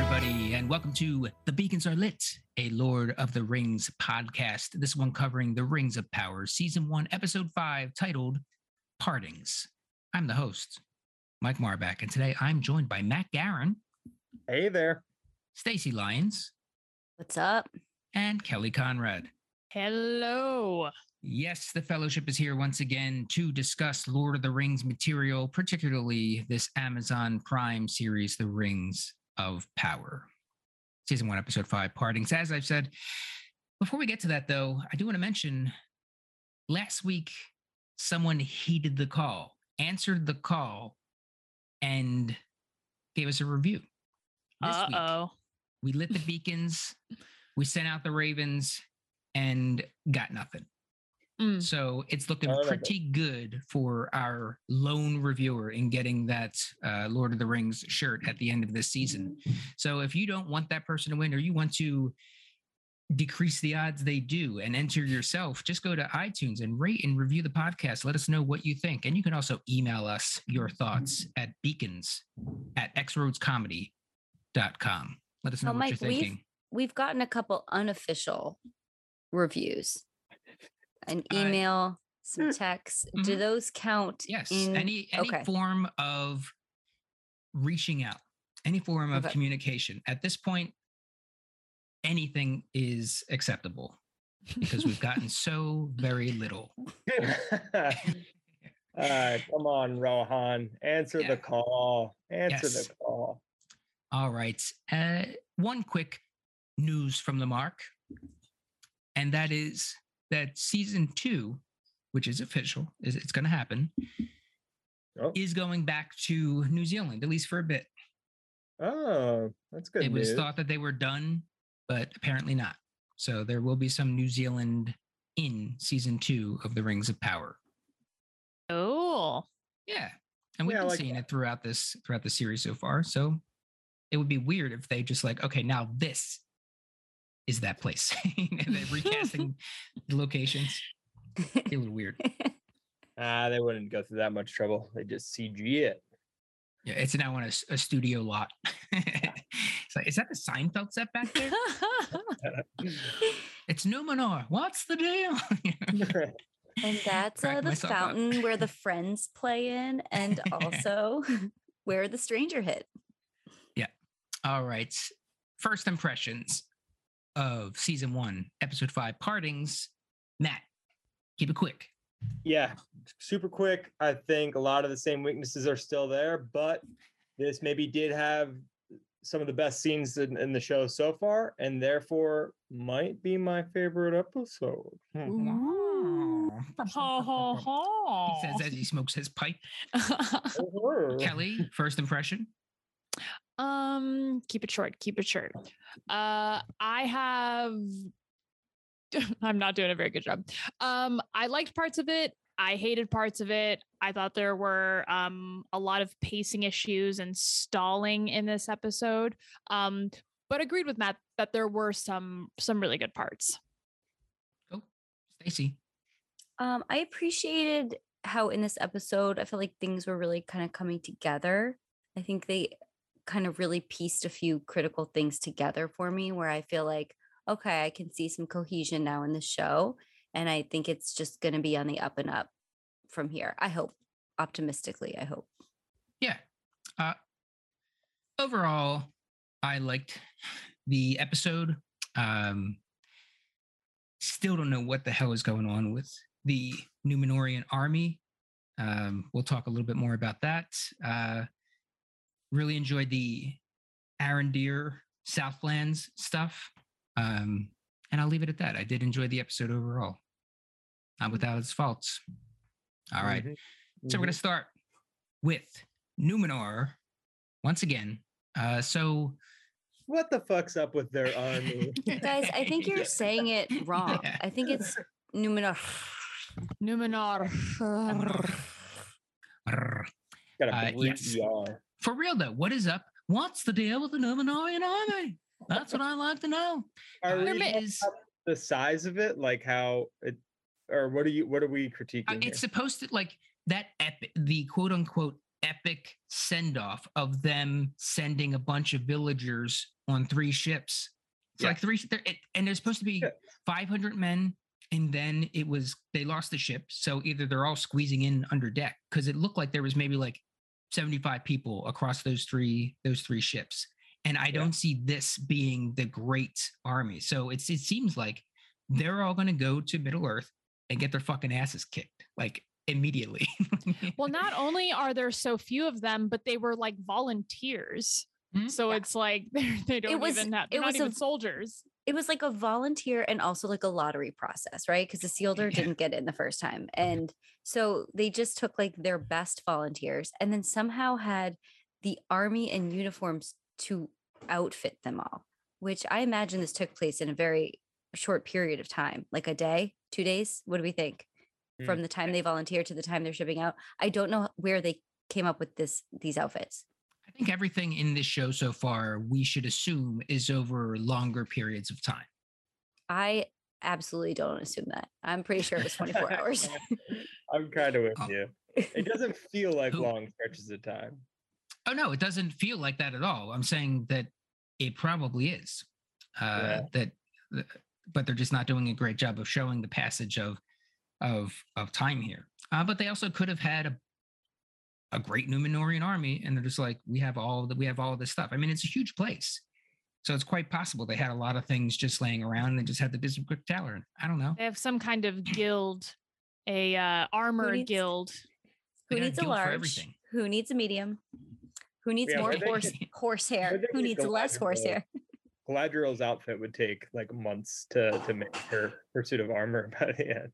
Hello, everybody, and welcome to The Beacons Are Lit, a Lord of the Rings podcast. This one covering The Rings of Power, Season 1, Episode 5, titled Partings. I'm the host, Mike Marback, and today I'm joined by Matt Garin, Hey there. Stacy Lyons, What's up? and Kelly Conrad. Hello. Yes, the Fellowship is here once again to discuss Lord of the Rings material, particularly this Amazon Prime series, The Rings of Power. Season 1, Episode 5, Partings. As I've said, before we get to that, though, I do want to mention last week, someone heeded the call, answered the call, and gave us a review. This Uh week, oh. we lit the beacons, we sent out the ravens, and got nothing. Mm. So it's looking okay. pretty good for our lone reviewer in getting that uh, Lord of the Rings shirt at the end of this season. So if you don't want that person to win or you want to decrease the odds they do and enter yourself, just go to iTunes and rate and review the podcast. Let us know what you think. And you can also email us your thoughts at beacons at xroadscomedy.com. Let us know Oh, what Mike, you're thinking. we've- We've gotten a couple unofficial reviews. An Uh, email, some text. Do mhm. those count? Yes. in- any any okay. form of reaching out, any form of Okay. communication. At this point, anything is acceptable because we've gotten so very little. All right, come on, Rohan. Answer Yeah. the call. Answer Yes. the call. All right. Uh, one quick news from the mark, and that is that season two, which is official, is it's going to happen, Oh. is going back to New Zealand at least for a bit. Oh, that's good. it was news. thought that they were done, but apparently not. So there will be some New Zealand in season two of the Rings of Power. Oh. Yeah, and we've Yeah, been like seeing that. it throughout this throughout the series so far. So it would be weird if they just like, okay, now this is that place, and they're recasting the locations. Be a little weird. Ah, they wouldn't go through that much trouble. They just CG it. Yeah, it's now on a studio lot. it's like, is that the Seinfeld set back there? It's Numenor. What's the deal? and that's uh, the myself up. fountain where the friends play in, and also where the stranger hit. Yeah. All right. First impressions of season one, episode five, partings. Matt, keep it quick. yeah, super quick. I think a lot of the same weaknesses are still there, but this maybe did have some of the best scenes in, in the show so far, and therefore might be my favorite episode. Hmm. Ooh. Ho, ho, ho. He says as he smokes his pipe. Kelly, first impression. Um, keep it short. Keep it short. Uh, I have. I'm not doing a very good job. Um, I liked parts of it. I hated parts of it. I thought there were um a lot of pacing issues and stalling in this episode. Um, but agreed with Matt that there were some some really good parts. Go, Stacy. Um, I appreciated how in this episode I felt like things were really kind of coming together. I think they kind of really pieced a few critical things together for me where I feel like, okay, I can see some cohesion now in the show. And I think it's just going to be on the up and up from here. I hope, optimistically, I hope. Yeah. Uh, overall, I liked the episode. Um, still don't know what the hell is going on with the Numenorian army. Um, we'll talk a little bit more about that. Uh, really enjoyed the Arondir Southlands stuff. Um, and I'll leave it at that. I did enjoy the episode overall, not without its faults. All right. Mhm, So we're going to start with Numenor once again. Uh, so, What the fuck's up with their army? Guys, I think you're saying it wrong. Yeah. I think it's Numenor. Numenor. Arr. Got a Uh, yes. ER. For real though, what is up? What's the deal with the Numenorian army? That's what I like to know. Are is- the size of it, like how it, or what are you? What are we critiquing? uh, here? it's supposed to like that epic, the quote unquote epic send off of them sending a bunch of villagers on three ships. It's Yeah. like three, it- and there's supposed to be Yeah. 500 men. And then it was, they lost the ship. So either they're all squeezing in under deck because it looked like there was maybe like 75 people across those three, those three ships. And I don't see this being the great army. So it's, it seems like they're all going to go to Middle Earth and get their fucking asses kicked like immediately. Well, not only are there so few of them, but they were like volunteers. Hmm? So Yeah. it's like they're, they don't was- even have, it they're not was even v- soldiers. It was like a volunteer and also like a lottery process, right? Because Isildur Yeah. didn't get in the first time. And so they just took like their best volunteers and then somehow had the army and uniforms to outfit them all, which I imagine this took place in a very short period of time, like a day, two days. What do we think? Hmm. From the time they volunteer to the time they're shipping out. I don't know where they came up with this these outfits. I think everything in this show so far, we should assume is over longer periods of time. I absolutely don't assume that. I'm pretty sure it was 24 hours. I'm kind of with Oh. you. It doesn't feel like Who- long stretches of time. Oh no, it doesn't feel like that at all. I'm saying that it probably is. Uh, Yeah. That, but they're just not doing a great job of showing the passage of of of time here. Uh, but they also could have had a a great Numenorian army, and they're just like, we have all that we have all this stuff. I mean, it's a huge place. So it's quite possible they had a lot of things just laying around and they just had the Bismarck Tower. I don't know. They have some kind of guild, a uh, armor needs- guild. Who needs a guild for large? Who needs a medium? Who needs Yeah, more where horse could- horsehair? they Who needs go less after horsehair? Galadriel's outfit would take like months to to make her her suit of armor by the end.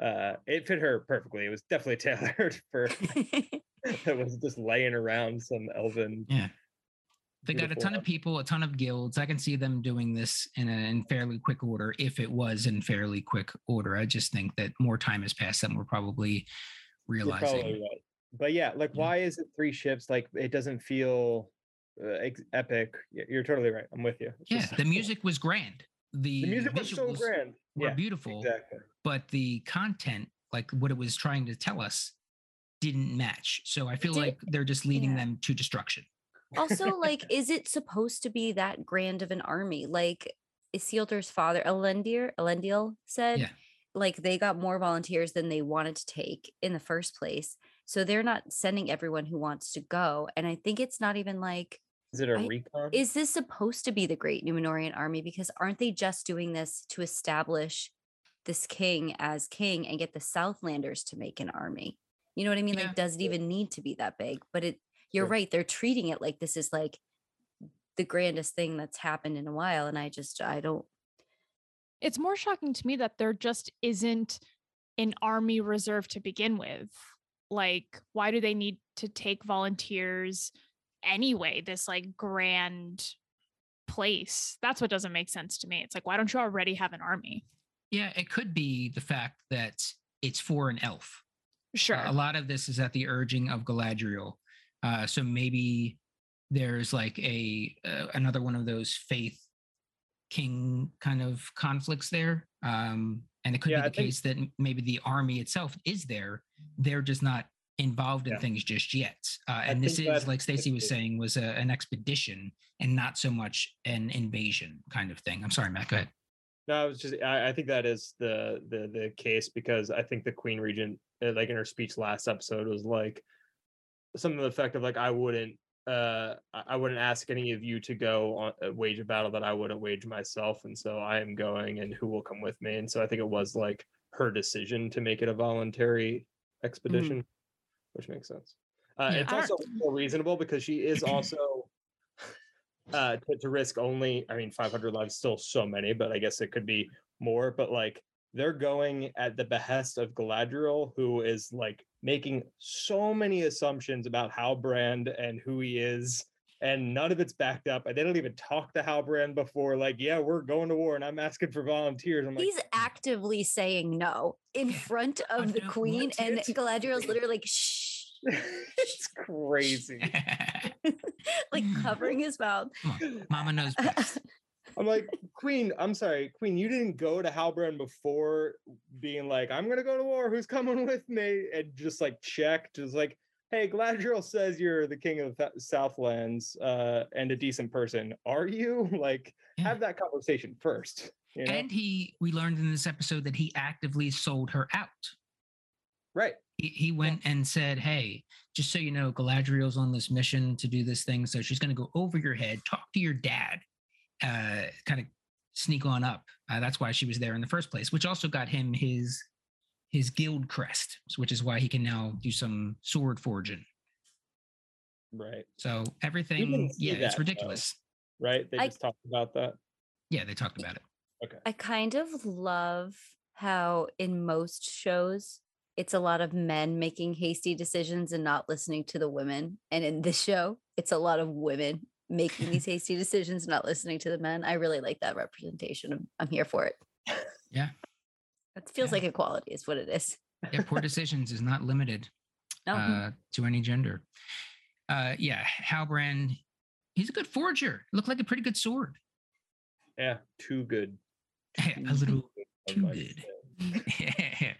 Uh, it fit her perfectly. It was definitely tailored for. it was just laying around some elven. Yeah. They got a Beautiful ton of people, a ton of guilds. I can see them doing this in, a, in fairly quick order if it was in fairly quick order. I just think that more time has passed than we're probably realizing. probably right. But yeah, like Yeah. why is it three ships? Like it doesn't feel uh, epic. You're totally right. I'm with you. It's Yeah, just- the music was grand. The, the music was so grand. were Yeah, beautiful, exactly. But the content, like what it was trying to tell us, didn't match. So I feel Did- like they're just leading yeah. them to destruction. also, like, is it supposed to be that grand of an army? Like Isildur's father, Elendir, Elendil said, Yeah. like they got more volunteers than they wanted to take in the first place. So they're not sending everyone who wants to go. And I think it's not even like Is it a I- recon? is this supposed to be the great Numenorian army? Because aren't they just doing this to establish this king as king and get the Southlanders to make an army? You know what I mean? Yeah. Like, does it even need to be that big? But it, you're Sure. right. They're treating it like this is like the grandest thing that's happened in a while. And I just, I don't, It's more shocking to me that there just isn't an army reserve to begin with. Like, why do they need to take volunteers anyway? This like grand place. That's what doesn't make sense to me. It's like, why don't you already have an army? Yeah, it could be the fact that it's for an elf. Sure. Uh, a lot of this is at the urging of Galadriel. Uh, so maybe there's like a uh, another one of those faith king kind of conflicts there. Um, and it could Yeah, be I the think- case that maybe the army itself is there. They're just not involved in Yeah. things just yet. Uh, and this is, like Stacey was saying, was a, an expedition and not so much an invasion kind of thing. I'm sorry, Matt. Go ahead. No, I was just I, I think that is the the the case because I think the Queen Regent, uh, like in her speech last episode, was like something to the effect of like I wouldn't uh I wouldn't ask any of you to go on uh, wage a battle that I wouldn't wage myself, and so I am going, and who will come with me? And so I think it was like her decision to make it a voluntary expedition, which makes sense. Uh, Yeah, it's also more reasonable because she is also uh to, to risk only i mean 500 lives still so many but i guess it could be more but like they're going at the behest of galadriel who is like making so many assumptions about halbrand and who he is and none of it's backed up and they don't even talk to halbrand before like yeah we're going to war and i'm asking for volunteers i'm like he's actively saying no in front of the queen. And it. Galadriel's literally like, shh, it's crazy like covering his mouth. Mama knows best. I'm like, Queen, I'm sorry, Queen, you didn't go to Halbrand before being like, I'm gonna go to war, who's coming with me? And just like check, just like, hey, Galadriel says you're the king of the Southlands uh, and a decent person. Are you? Like, Yeah. have that conversation first. You know? And he, we learned in this episode that he actively sold her out. Right. He, he went and said, Hey, just so you know, Galadriel's on this mission to do this thing. So she's going to go over your head, talk to your dad, uh, kind of sneak on up. Uh, that's why she was there in the first place, which also got him his his guild crest, which is why he can now do some sword forging. Right. So everything, yeah, that, it's though. ridiculous. Right. They I- just talked about that. Yeah, they talked about it. Okay. I kind of love how in most shows it's a lot of men making hasty decisions and not listening to the women. And in this show, it's a lot of women making these hasty decisions, not listening to the men. I really like that representation. I'm, I'm here for it. Yeah. It feels Yeah. like equality is what it is. Yeah, poor decisions is not limited No, uh, to any gender. Uh, yeah, Halbrand, he's a good forger. Looked like a pretty good sword. Yeah. Too good. a little too might good.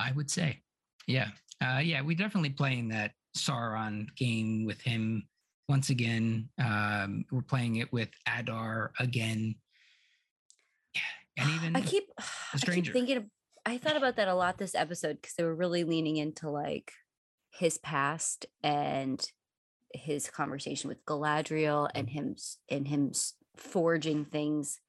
I would say. Yeah. Uh, yeah, we definitely playing that Sauron game with him once again. Um, we're playing it with Adar again. Yeah. And even I keep, I keep thinking, of, I thought about that a lot this episode because they were really leaning into like his past and his conversation with Galadriel and him and him forging things.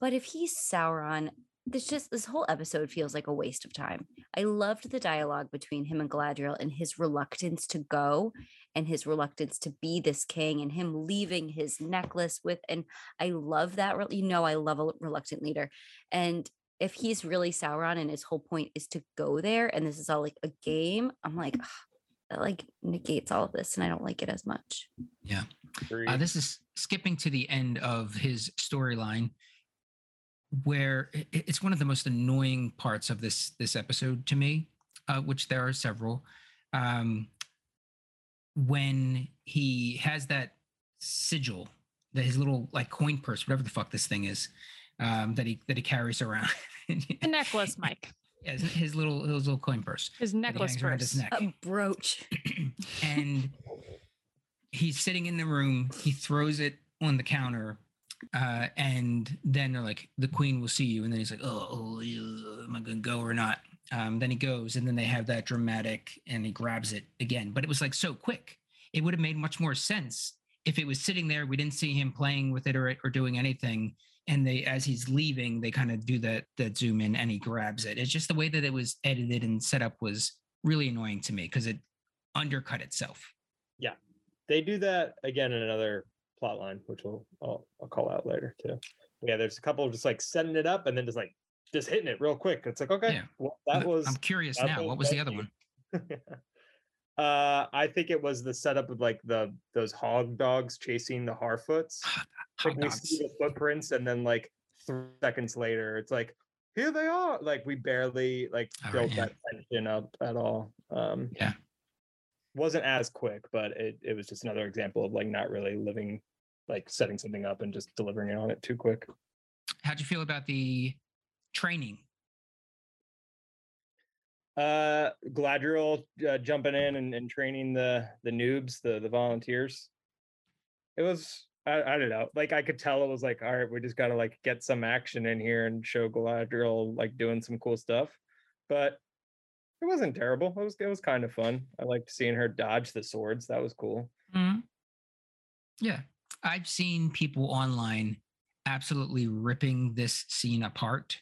But if he's Sauron, this just this whole episode feels like a waste of time. I loved the dialogue between him and Galadriel and his reluctance to go and his reluctance to be this king and him leaving his necklace with and I love that you know I love a reluctant leader. And if he's really Sauron and his whole point is to go there and this is all like a game I'm like "Ugh, that like negates all of this and I don't like it as much. Uh, this is skipping to the end of his storyline where i- i- it's one of the most annoying parts of this this episode to me uh, which there are several. Um, when he has that sigil that his little like coin purse whatever the fuck this thing is um, that he that he carries around. The necklace, Mike. Yeah, his, his little his little coin purse. His necklace hangs around his neck. A brooch. And he's sitting in the room. He throws it on the counter, uh, and then they're like, "The queen will see you." And then he's like, "Oh, oh am I gonna go or not?" Um, then he goes, and then they have that dramatic, and he grabs it again. But it was like so quick. It would have made much more sense if it was sitting there. We didn't see him playing with it or or doing anything. And they, as he's leaving, they kind of do that that zoom in, and he grabs it. It's just the way that it was edited and set up was really annoying to me because it undercut itself. Yeah. They do that again in another plot line, which we'll I'll, I'll call out later too. Yeah, there's a couple of just like setting it up and then just like just hitting it real quick. It's like okay, Yeah. well, that was. I'm curious now. was What was the other one? uh, I think it was the setup of like the those hog dogs chasing the Harfoots. Hot Like we see the footprints, and then like three seconds later, it's like here they are. Like we barely like All right, built yeah. that tension up at all. Um, Yeah. wasn't as quick, but it it was just another example of like not really living, like setting something up and just delivering it on it too quick. How'd you feel about the training? Uh, Galadriel uh, jumping in and, and training the the noobs, the the volunteers. It was I, I don't know, like I could tell it was like, all right, we just gotta like get some action in here and show Galadriel like doing some cool stuff. But it wasn't terrible. It was it was kind of fun. I liked seeing her dodge the swords. That was cool. Mhm. Yeah, I've seen people online absolutely ripping this scene apart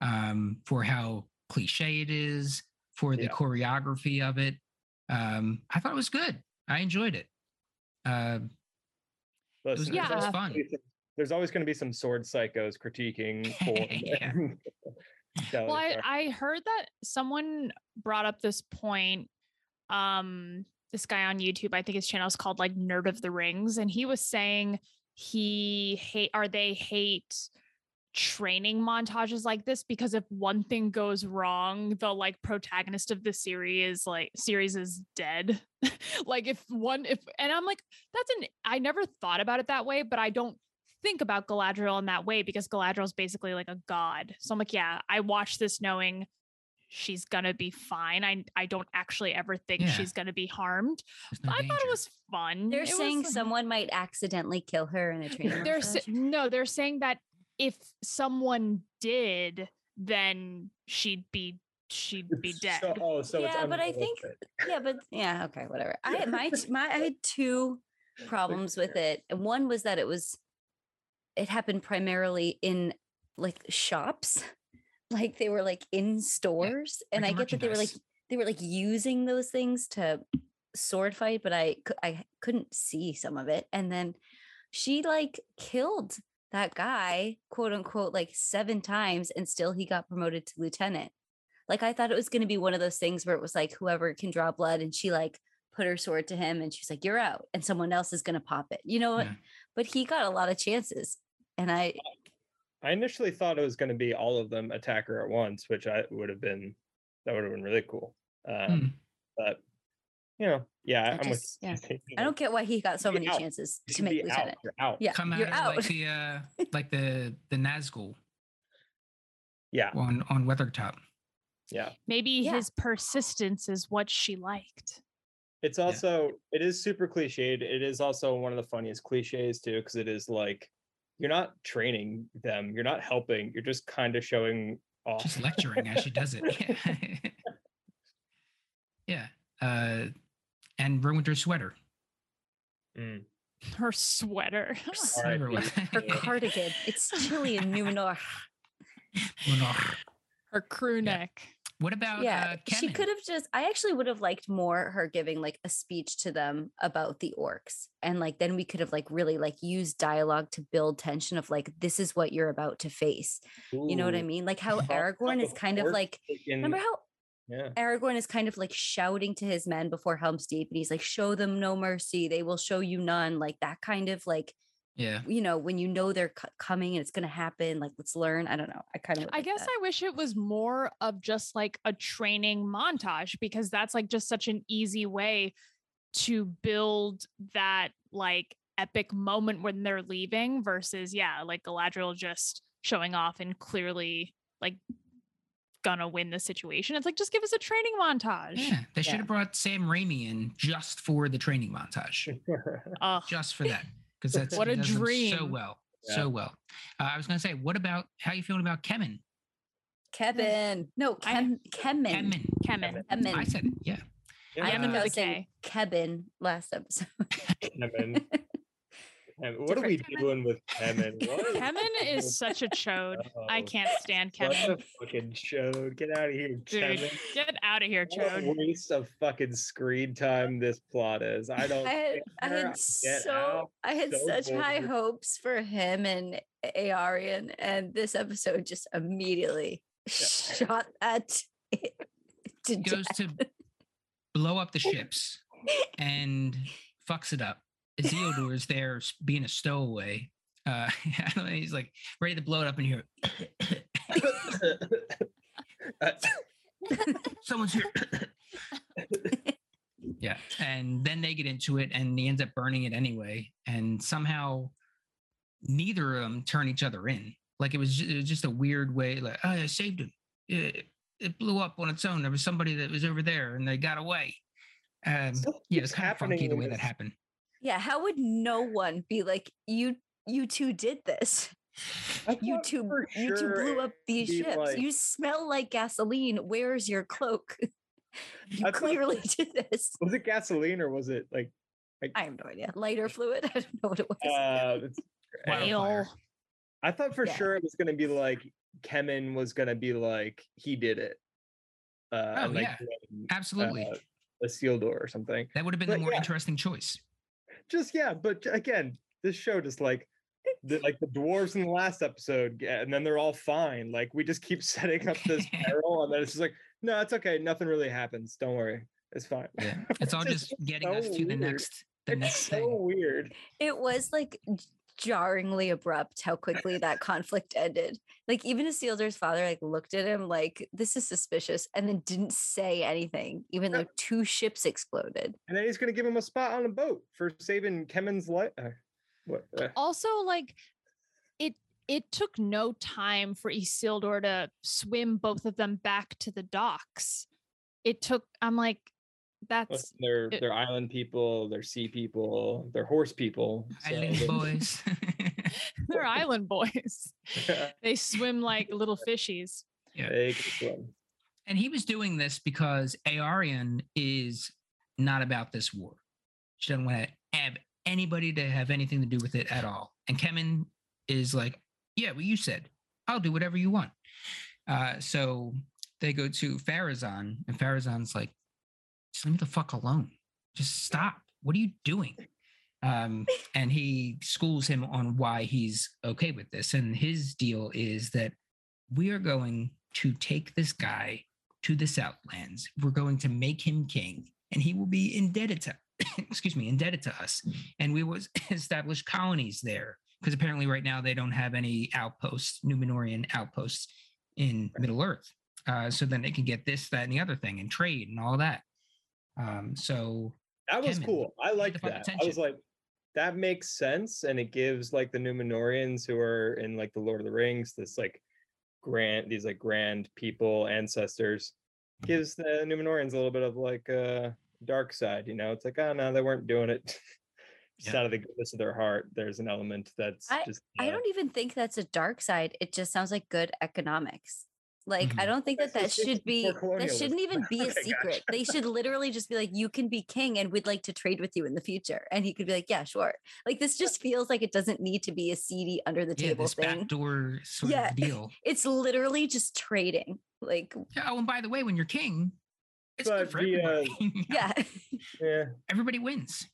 um, for how cliche it is, for the Yeah. choreography of it. Um, I thought it was good. I enjoyed it. Uh, Listen, it was there's always fun. gonna be some- There's always going to be some sword psychos critiquing for. Well I. I heard that someone brought up this point um this guy on youtube i think his channel is called like nerd of the rings and he was saying he hate or they hate training montages like this because if one thing goes wrong the like protagonist of the series like series is dead like if one if and i'm like that's an i never thought about it that way but i don't think about Galadriel in that way because Galadriel is basically like a god. So I'm like, yeah, I watched this knowing she's gonna be fine. I I don't actually ever think Yeah. she's gonna be harmed. There's no I thought it was fun. They're It saying like- someone might accidentally kill her in a train. they're sa- no, they're saying that if someone did, then she'd be she'd be dead. So, oh, so it's Yeah, but I think- yeah, but yeah, okay, whatever. I had my my I had two problems with it. And one was that it was it happened primarily in like shops. Like they were like in stores. And like I get that they were like they were like using those things to sword fight, but I I couldn't see some of it. And then she like killed that guy, quote unquote, like seven times, and still he got promoted to lieutenant. Like I thought it was going to be one of those things where it was like whoever can draw blood, and she like put her sword to him, and she's like, "You're out," and someone else is going to pop it. You know what? Yeah. But he got a lot of chances, and I I initially thought it was going to be all of them attack her at once, which I would have been that would have been really cool. Um, Hmm. But you know, yeah, I I'm with. yeah. you I don't get why he got so many out. chances to should make be out, lieutenant. You're out. Yeah, come you're out, out. like the uh like the the Nazgul Yeah, on on Weathertop. yeah. Maybe Yeah. his persistence is what she liked. It's also it is super cliched. It is also one of the funniest cliches too, because it is like you're not training them, you're not helping, you're just kind of showing off. Just lecturing as she does it. Yeah. yeah. Uh and ruined her sweater. Mm. Her sweater. All right, Whatever. Her cardigan. It's chilly in Numenor. Her crew neck. What about yeah, uh, she could have just. I actually would have liked more her giving like a speech to them about the orcs, and like then we could have like really like used dialogue to build tension of like this is what you're about to face. You know what I mean? Like how Talk Aragorn is kind of like. taking- Remember how yeah. Aragorn is kind of like shouting to his men before Helm's Deep, and he's like, "Show them no mercy; they will show you none." Like that kind of like Yeah. you know when you know they're co- coming and it's going to happen. Like let's learn. I don't know. I kind of. I guess I wish it was more of just like a training montage because that's like just such an easy way to build that like epic moment when they're leaving versus yeah, like Galadriel just showing off and clearly like gonna win the situation. It's like just give us a training montage. Yeah. They should have brought Sam Raimi in just for the training montage. Just for that. Because that's What a dream. so well. Yeah. So well. Uh, I was gonna say, what about how you feeling about Kemen? Kevin. No, I- Kem, Kemen. Kemen. Kemen. Kemen. I said it. Yeah. Yeah, I Kemen think I was saying Kevin last episode. Kemen. Kemen. What are we Different doing with Kemen? What Kemen is such a chode. I Oh, can't stand Kemen. What a fucking chode. Get out of here, Dude, Kemen. get out of here, What a chode. waste of fucking screen time this plot is. I don't I had, I had so out. I had so such high hopes for him and Eärien, and this episode just immediately shot that to Goes death. to blow up the ships and fucks it up. Isildur is there being a stowaway. Uh, I don't know, he's like ready to blow it up in here. Someone's here. yeah. And then they get into it and he ends up burning it anyway. And somehow neither of them turn each other in. Like it was, ju- it was just a weird way, like, oh, I saved him. It, it blew up on its own. There was somebody that was over there and they got away. Um, yeah, it's kind of funky the way that happened. Yeah, how would no one be like you? You two did this. I You two, for you two blew up these ships. like- you smell like gasoline. Where's your cloak? you I thought- clearly did this. Was it gasoline or was it like I have no idea. Lighter fluid. I don't know what it was. uh. Ale. I thought for Yeah. sure it was gonna be like Kemen was gonna be like he did it. Uh Oh, like, yeah. Absolutely. uh, Isildur or something. that would have been the more yeah. interesting choice. Just yeah, but again, this show just like the, like the dwarves in the last episode, g- and then they're all fine. Like we just keep setting up this peril, and then it's just like, no, it's okay. Nothing really happens. Don't worry, it's fine. Yeah. It's all just getting us so to the next the It's next so thing. weird. it was like j- jarringly abrupt how quickly that conflict ended. Like even Isildur's father like looked at him like this is suspicious and then didn't say anything, even though two ships exploded. And then he's gonna give him a spot on a boat for saving Kemen's life. Uh, what? uh, also like it it took no time for Isildur to swim both of them back to the docks. It took, I'm like, that's Listen, They're it- they're island people, they're sea people, they're horse people. Island they're- boys. they're island boys. They swim like little fishies. Yeah. They can swim. and he was doing this because Eärien is not about this war. She doesn't want to have anybody to have anything to do with it at all. And Kemen is like, yeah, well, you said, I'll do whatever you want. Uh, so they go to Pharazôn, and Pharazôn's like, just leave me the fuck alone. Just stop. What are you doing? Um, and he schools him on why he's okay with this. And his deal is that we are going to take this guy to the Southlands. We're going to make him king, and he will be indebted to, excuse me, indebted to us. And we will establish colonies there because apparently right now they don't have any outposts, Numenorian outposts in Middle Earth. Uh, so then they can get this, that, and the other thing, and trade and all that. Um, so That was Kemen, cool. I the liked fuck that. I was like, that makes sense, and it gives like the Numenorians who are in like the Lord of the Rings this like grand these like grand people ancestors gives the Numenorians a little bit of like a dark side. You know, it's like oh no, they weren't doing it. Just Yeah. out of the goodness of their heart, there's an element that's just. I uh, don't even think that's a dark side. It just sounds like good economics. Like I Mhm. don't think that that should be that shouldn't even be a Okay, secret. gotcha. They should literally just be like, you can be king and we'd like to trade with you in the future. And he could be like, yeah, sure. Like this just feels like it doesn't need to be a seedy under the yeah, table this thing. backdoor sort Yeah. of deal. It's literally just trading. Like Oh, and by the way, when you're king, it's good But for the, uh, yeah. yeah. everybody wins.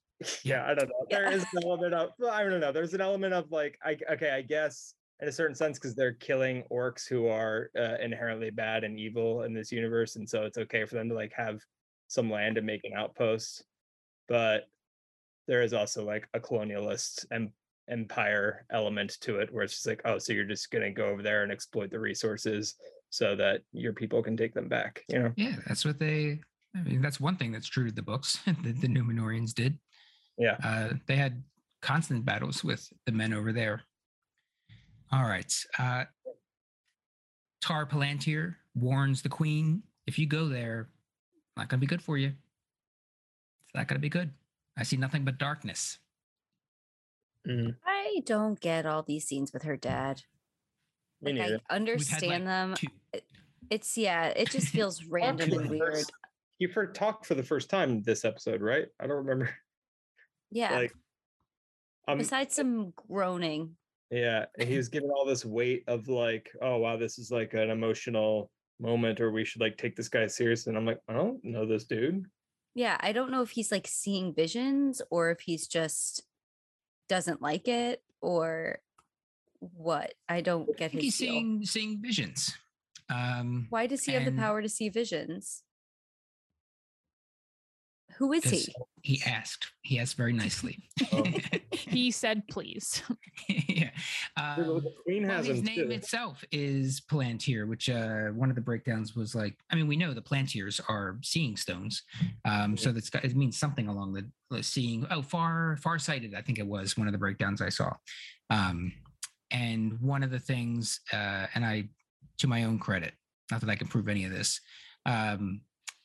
yeah i don't know there Yeah. is an element of well, i don't know there's an element of like i okay i guess in a certain sense because they're killing orcs who are uh, inherently bad and evil in this universe and so it's okay for them to like have some land and make an outpost but there is also like a colonialist and empire element to it where it's just like oh so you're just going to go over there and exploit the resources so that your people can take them back you know Yeah, that's what they. I mean, that's one thing that's true to the books that the Numenorians did. Yeah. Uh, they had constant battles with the men over there. All right. Uh, Tar Palantir warns the queen if you go there, not going to be good for you. It's not going to be good. I see nothing but darkness. Mhm. I don't get all these scenes with her dad. me Like neither I understand them. Two. It's yeah, it just feels random and weird. first- you've heard talk for the first time this episode right i don't remember Yeah. like um Besides some groaning. Yeah and he was given all this weight of like oh wow this is like an emotional moment or we should like take this guy serious and i'm like i don't know this dude Yeah, I don't know if he's like seeing visions or if he's just doesn't like it or what. I don't I get think his he's deal. seeing seeing visions. Um, Why does he have the power to see visions? Who is he? he asked. He asked very nicely. Oh. He said, please. yeah. Yeah, Um, well, his him name too. itself is Palantir, which uh, one of the breakdowns was like. I mean, we know the Palantirs are seeing stones, um, so that's got- it means something along the, the seeing. Oh, far far sighted. I think it was one of the breakdowns I saw. Um, and one of the things, uh, and I, to my own credit, not that I can prove any of this, um,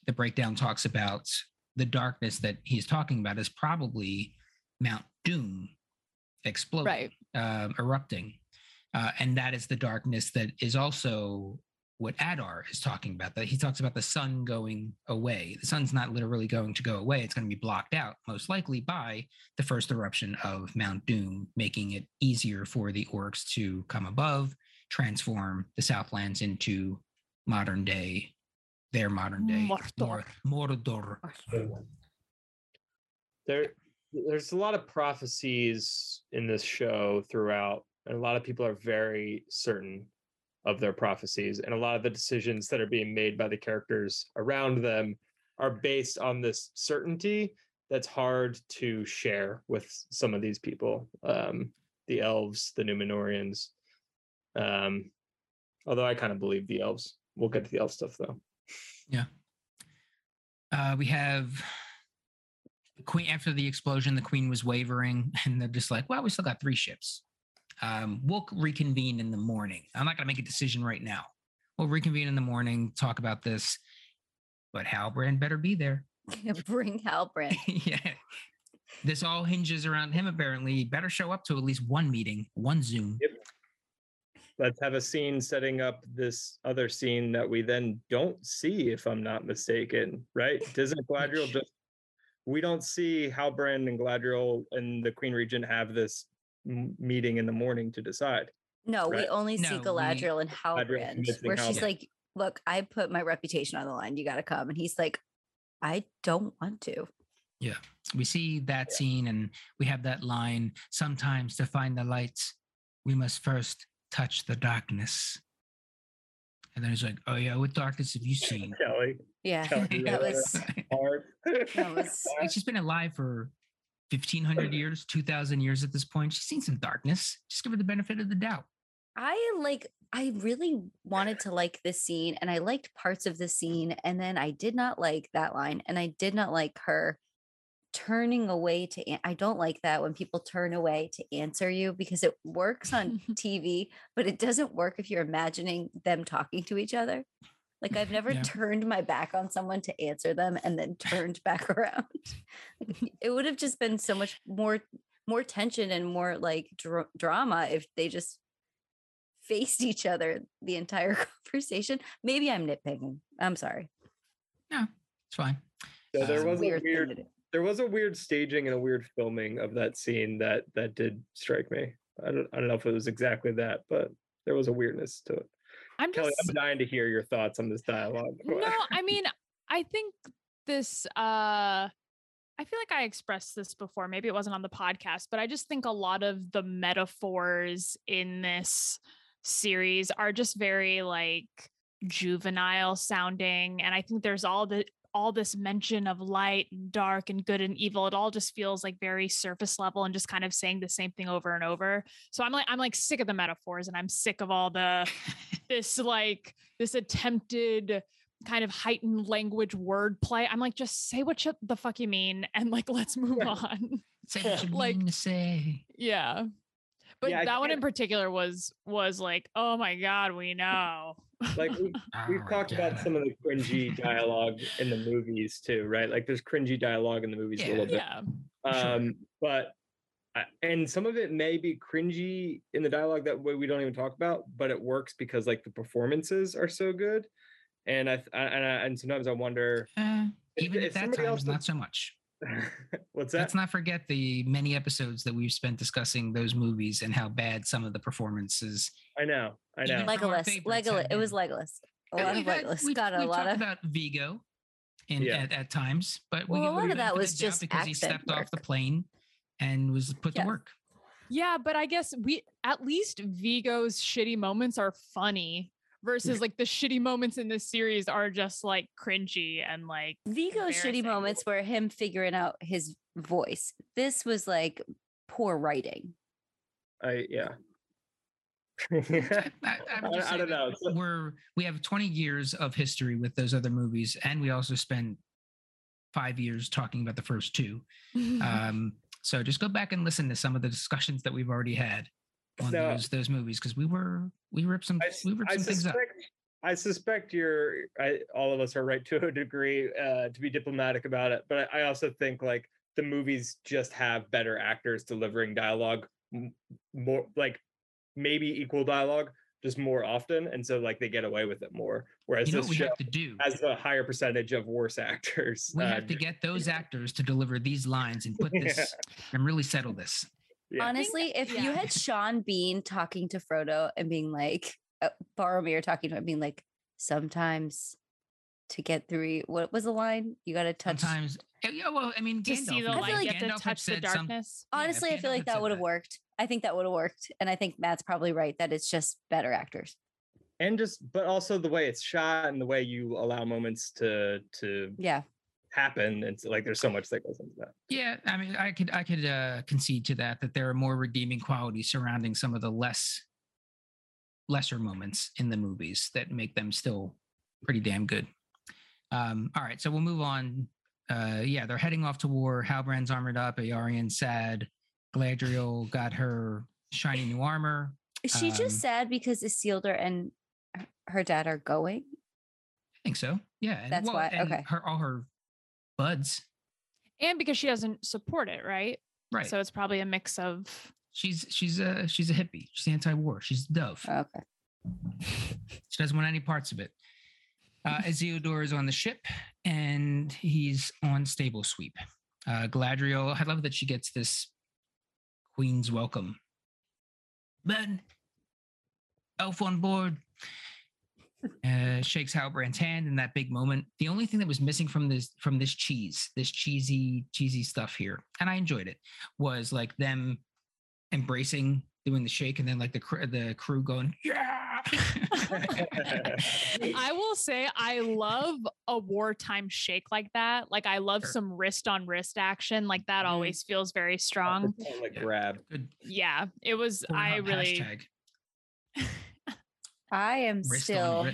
the breakdown talks about the darkness that he's talking about is probably Mount Doom exploding Right. um, erupting. Uh, and that is the darkness that is also what Adar is talking about. That he talks about the sun going away. The sun's not literally going to go away. It's going to be blocked out, most likely by the first eruption of Mount Doom, making it easier for the orcs to come above, transform the Southlands into modern day, their modern day Mordor. Mor- Mordor. there there's a lot of prophecies in this show throughout and a lot of people are very certain of their prophecies and a lot of the decisions that are being made by the characters around them are based on this certainty that's hard to share with some of these people um the elves the numenorians um although i kind of believe the elves we'll get to the elf stuff though Uh, we have the queen after the explosion. The queen was wavering, and they're just like, "Well, we still got three ships. Um, we'll reconvene in the morning. I'm not going to make a decision right now. We'll reconvene in the morning, talk about this. But Halbrand better be there. Bring Halbrand. yeah. This all hinges around him, apparently. He better show up to at least one meeting, one Zoom. Yep. Let's have a scene setting up this other scene that we then don't see, if I'm not mistaken, right? Doesn't Galadriel Which- just we don't see Halbrand and Galadriel and the Queen Regent have this m- meeting in the morning to decide. No, we Right. only see No, we- and Halbrand, convincing where she's Halbrand. like, "Look, I put my reputation on the line. You got to come." And he's like, "I don't want to." Yeah, we see that scene and we have that line sometimes to find the lights, we must first touch the darkness. And then he's like, Oh, yeah, what darkness have you seen? Kelly, Yeah, Kelly that was hard. that was. She's been alive for 1500 years, 2000 years at this point. She's seen some darkness. Just give her the benefit of the doubt. I like. I really wanted to like this scene, and I liked parts of the scene, and then I did not like that line, and I did not like her turning away to. an- I don't like that when people turn away to answer you because it works on TV, but it doesn't work if you're imagining them talking to each other. Like I've never Yeah. turned my back on someone to answer them and then turned back around. It would have just been so much more more tension and more like dra- drama if they just faced each other the entire conversation. Maybe I'm nitpicking. I'm sorry. No, it's fine. So there Um, was a Weird weird to do. There was a weird staging and a weird filming of that scene that that did strike me. I don't I don't know if it was exactly that, but there was a weirdness to it. I'm Kelly, just I'm dying to hear your thoughts on this dialogue. no, I mean, I think this uh I feel like I expressed this before. Maybe it wasn't on the podcast, but I just think a lot of the metaphors in this series are just very like juvenile sounding and I think there's all the all this mention of light and dark and good and evil it all just feels like very surface level and just kind of saying the same thing over and over so i'm like i'm like sick of the metaphors and i'm sick of all the this like this attempted kind of heightened language wordplay. I'm like, just say what you, the fuck you mean, and like let's move on. Say what you Like- mean to say. yeah. But Yeah, that one in particular was was like, oh my god, we know. Like we, we've Oh, talked about some of the cringy dialogue in the movies too, right? Like there's cringy dialogue in the movies a little bit. yeah. sure. Um, but and some of it may be cringy in the dialogue that we we don't even talk about, but it works because like the performances are so good. And I, I- and, I, and sometimes I wonder, Eh, If- even if at that time, not so much. what's that? Let's not forget the many episodes that we've spent discussing those movies and how bad some of the performances. I know, I know. Even Legolas. Legolas. It was been- Legolas. A uh, lot of we've had- Legolas. we've- Got a we've lot talked of. about Viggo in, Yeah. at, at times, but we Well, a give- we lot of that was of the doubt just because he accent stepped off the plane and was put Yes. to work. Yeah, but I guess we at least Viggo's shitty moments are funny versus like the shitty moments in this series are just like cringy and like Viggo's shitty moments were him figuring out his voice. This was like poor writing. I yeah. I, I, I would I- just I don't know. We're we have 20 years of history with those other movies, and we also spent five years talking about the first two. Um, so just go back and listen to some of the discussions that we've already had on No. those those movies because we were we ripped some I, we ripped I some things up. suspect, I suspect you're, I, all of us are right to a degree uh, to be diplomatic about it. But I, I also think like the movies just have better actors delivering dialogue more, like maybe equal dialogue, just more often. And so like they get away with it more. Whereas You know this we show have to do? has a higher percentage of worse actors. We uh, have to get those actors to deliver these lines and put this and really settle this. Yeah. Honestly, if you had Sean Bean talking to Frodo and being like, uh, Boromir talking to him, being like, sometimes to get through, what was the line? You got to touch. Sometimes, yeah, yeah, well, I mean, to Gandalf, see the I feel light, like you Gandalf to touch the said some- darkness. yeah, Honestly, I feel like that would have worked. I think that would have worked. And I think Matt's probably right that it's just better actors. and just, but also the way it's shot and the way you allow moments to, to Yeah. Happen. It's like, there's so much that goes into that. Yeah, I mean, I could I could uh, concede to that that there are more redeeming qualities surrounding some of the less lesser moments in the movies that make them still pretty damn good. Um, all right, so we'll move on. Uh, yeah, they're heading off to war. Halbrand's armored up. Eärien sad. Galadriel got her shiny new armor. Is she Um, just sad because Isildur and her dad are going? I think so. Yeah. and- That's why- and okay. Her all her buds. And because she doesn't support it, right? Right. So it's probably a mix of she's she's a she's a hippie. She's anti-war. She's a dove. Okay. She doesn't want any parts of it. Uh, Isildur is on the ship and he's on stable sweep. Uh, Galadriel, I love that she gets this queen's welcome. Ben, elf on board. Uh, shakes Halbrand's hand in that big moment. The only thing that was missing from this from this cheese, this cheesy cheesy stuff here, and I enjoyed it, was like them embracing doing the shake and then like the cr- the crew going yeah I will say I love a wartime shake like that. Like I love Sure. some wrist on wrist action. Like that Mhm. always feels very strong. like grab. good Yeah, it was I really hashtag I am wrist still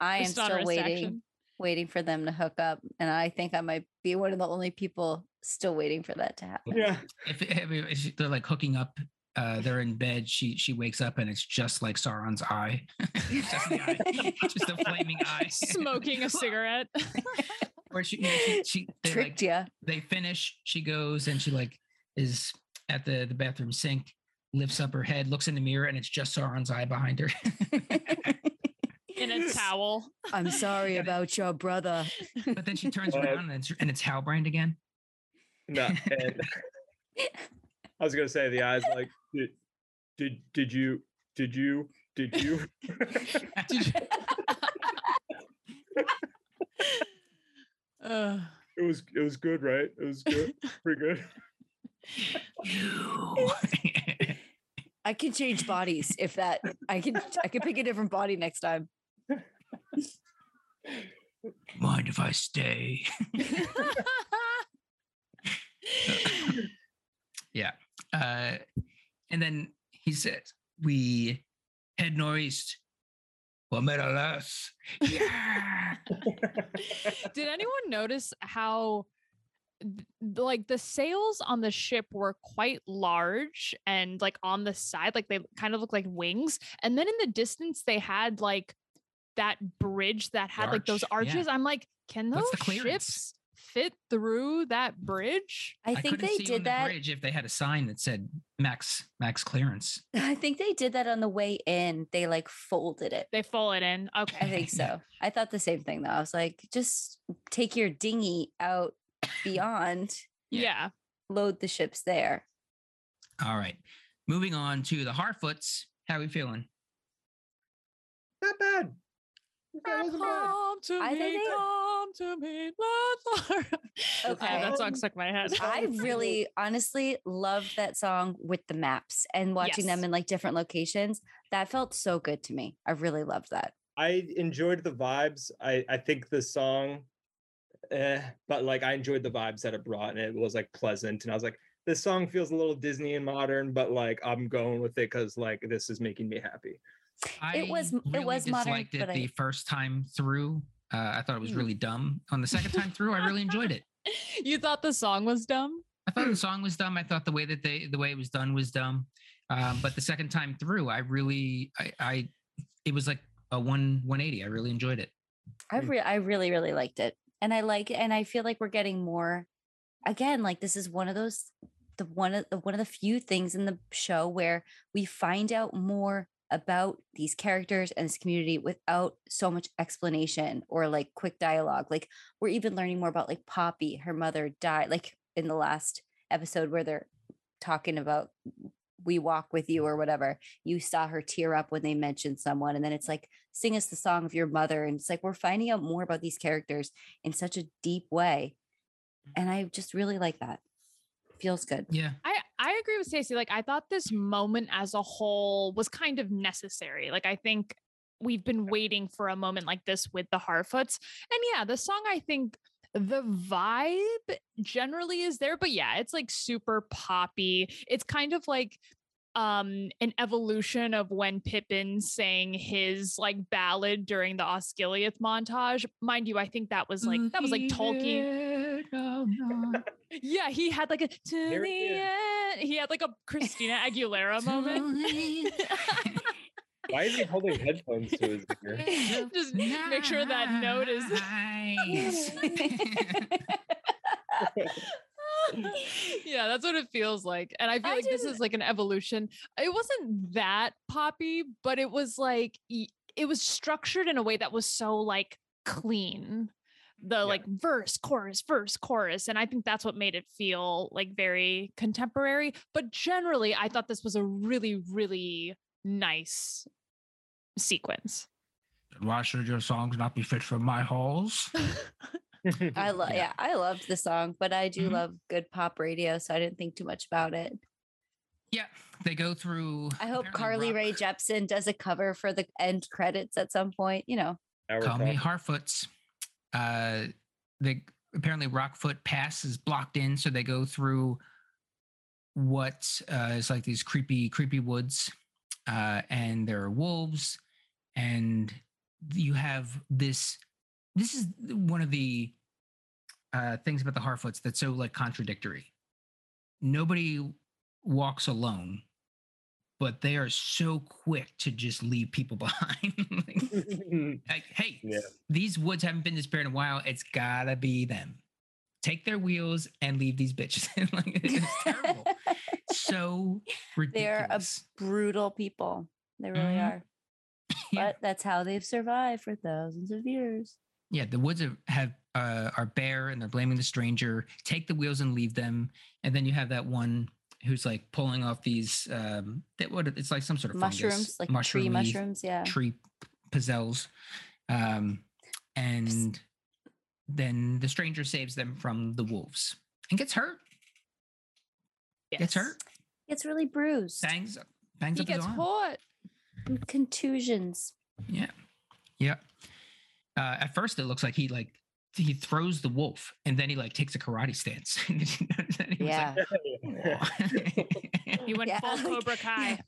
I am wrist still waiting action. waiting for them to hook up. And I think I might be one of the only people still waiting for that to happen. Yeah. if, if, if they're like hooking up uh they're in bed she she wakes up and it's just like sauron's eye just, the eye just a flaming eye Smoking a cigarette. or she, you know, she, she they, like, Tricked ya. they finish she goes and she like is at the the bathroom sink lifts up her head looks in the mirror and it's just sauron's eye behind her in a towel. I'm sorry about your brother. but then she turns Uh, around and it's, and it's halbrand again No. And I was gonna say the eyes like did did did you did you did you Ugh. it was it was good, right? It was good. Pretty good. you I can change bodies if that I can I can pick a different body next time. mind if i stay yeah uh and then he says we head northeast well met alas yeah Did anyone notice how th- like the sails on the ship were quite large and like on the side like they kind of look like wings and then in the distance they had like that bridge that had like those arch, yeah. arches i'm like can those That's the clearance. ships fit through that bridge I think couldn't they see on did the that. bridge if they had a sign that said max max clearance I think they did that on the way in. They like folded it. they fold it in okay I think so. I thought the same thing though. I was like, just take your dinghy out beyond, Yeah. yeah. load the ships there. all right moving on to the harfoots how are we feeling Not bad. That wasn't bad. Come to I me, think they- come to me, Lord. Okay. Uh, that song stuck in my head. I really honestly loved that song with the maps and watching them in like different locations. That felt so good to me. I really loved that. I enjoyed the vibes. I I think the song, eh, but like I enjoyed the vibes that it brought, and it was like pleasant. And I was like, this song feels a little Disney and modern, but like I'm going with it because like this is making me happy. It was- I it really was modern, disliked it but I- the first time through uh, i thought it was Hmm. really dumb on the second time through i really enjoyed it you thought the song was dumb? I thought the song was dumb. I thought the way that they the way it was done was dumb. Um, but the second time through, I really I, I it was like a one 180. I really enjoyed it. I re- I really really liked it, and I like and I feel like we're getting more. Again, like this is one of those the one of the one of the few things in the show where we find out more about these characters and this community without so much explanation or like quick dialogue. Like we're even learning more about like Poppy, her mother died, like in the last episode where they're talking about we walk with you or whatever you saw her tear up when they mentioned someone and then it's like sing us the song of your mother and it's like we're finding out more about these characters in such a deep way mm. and i just really like that feels good Yeah. I I agree with Stacey. Like I thought this moment as a whole was kind of necessary. Like I think we've been waiting for a moment like this with the Harfoots. And yeah, the song I think the vibe generally is there, but yeah, it's like super poppy. It's kind of like um an evolution of when Pippin sang his like ballad during the Osgiliath montage. Mind you, I think that was like that was like Tolkien. it. No, no. Yeah, he had like a to the end. He had like a Christina Aguilera moment. Why is he holding headphones to his ear? Just make sure that note is Nice. yeah, that's what it feels like. And I feel I like this didn't- is like an evolution. It wasn't that poppy, but it was like it was structured in a way that was so like clean. The like verse, chorus, verse, chorus. And I think that's what made it feel like very contemporary. But generally, I thought this was a really, really nice sequence. Why should your songs not be fit for my halls? I love Yeah. yeah, I loved the song, but I do Mhm. love good pop radio, so I didn't think too much about it. Yeah, they go through. I hope Carly rock- Rae Jepsen does a cover for the end credits at some point. You know, Now we're Call me talking. Harfoots. Uh, they apparently Rockfoot Pass is blocked in, so they go through what uh, is like these creepy, creepy woods, uh, and there are wolves, and you have this. This is one of the uh, things about the Harfoots that's so like contradictory. Nobody walks alone, but they are so quick to just leave people behind. Like, like, hey, Yeah. these woods haven't been disappeared in a while. It's gotta be them. Take their wheels and leave these bitches. like, it's terrible. So They're a brutal people. They really Mhm. are. Yeah. But that's how they've survived for thousands of years. Yeah, the woods are, have uh, are bare and they're blaming the stranger. Take the wheels and leave them. And then you have that one who's like pulling off these um that what it's like some sort of fungus, mushrooms, like tree mushroomy mushrooms. Yeah. tree pizzelles. Um and then the stranger saves them from the wolves and gets hurt. Gets hurt. Gets really bruised. Bangs bangs He up his gets arm. hot. and Contusions. Yeah. Yeah. Uh, at first, it looks like he like he throws the wolf and then he like takes a karate stance. Then he was Yeah. like, He went Yeah, full like- Cobra Kai.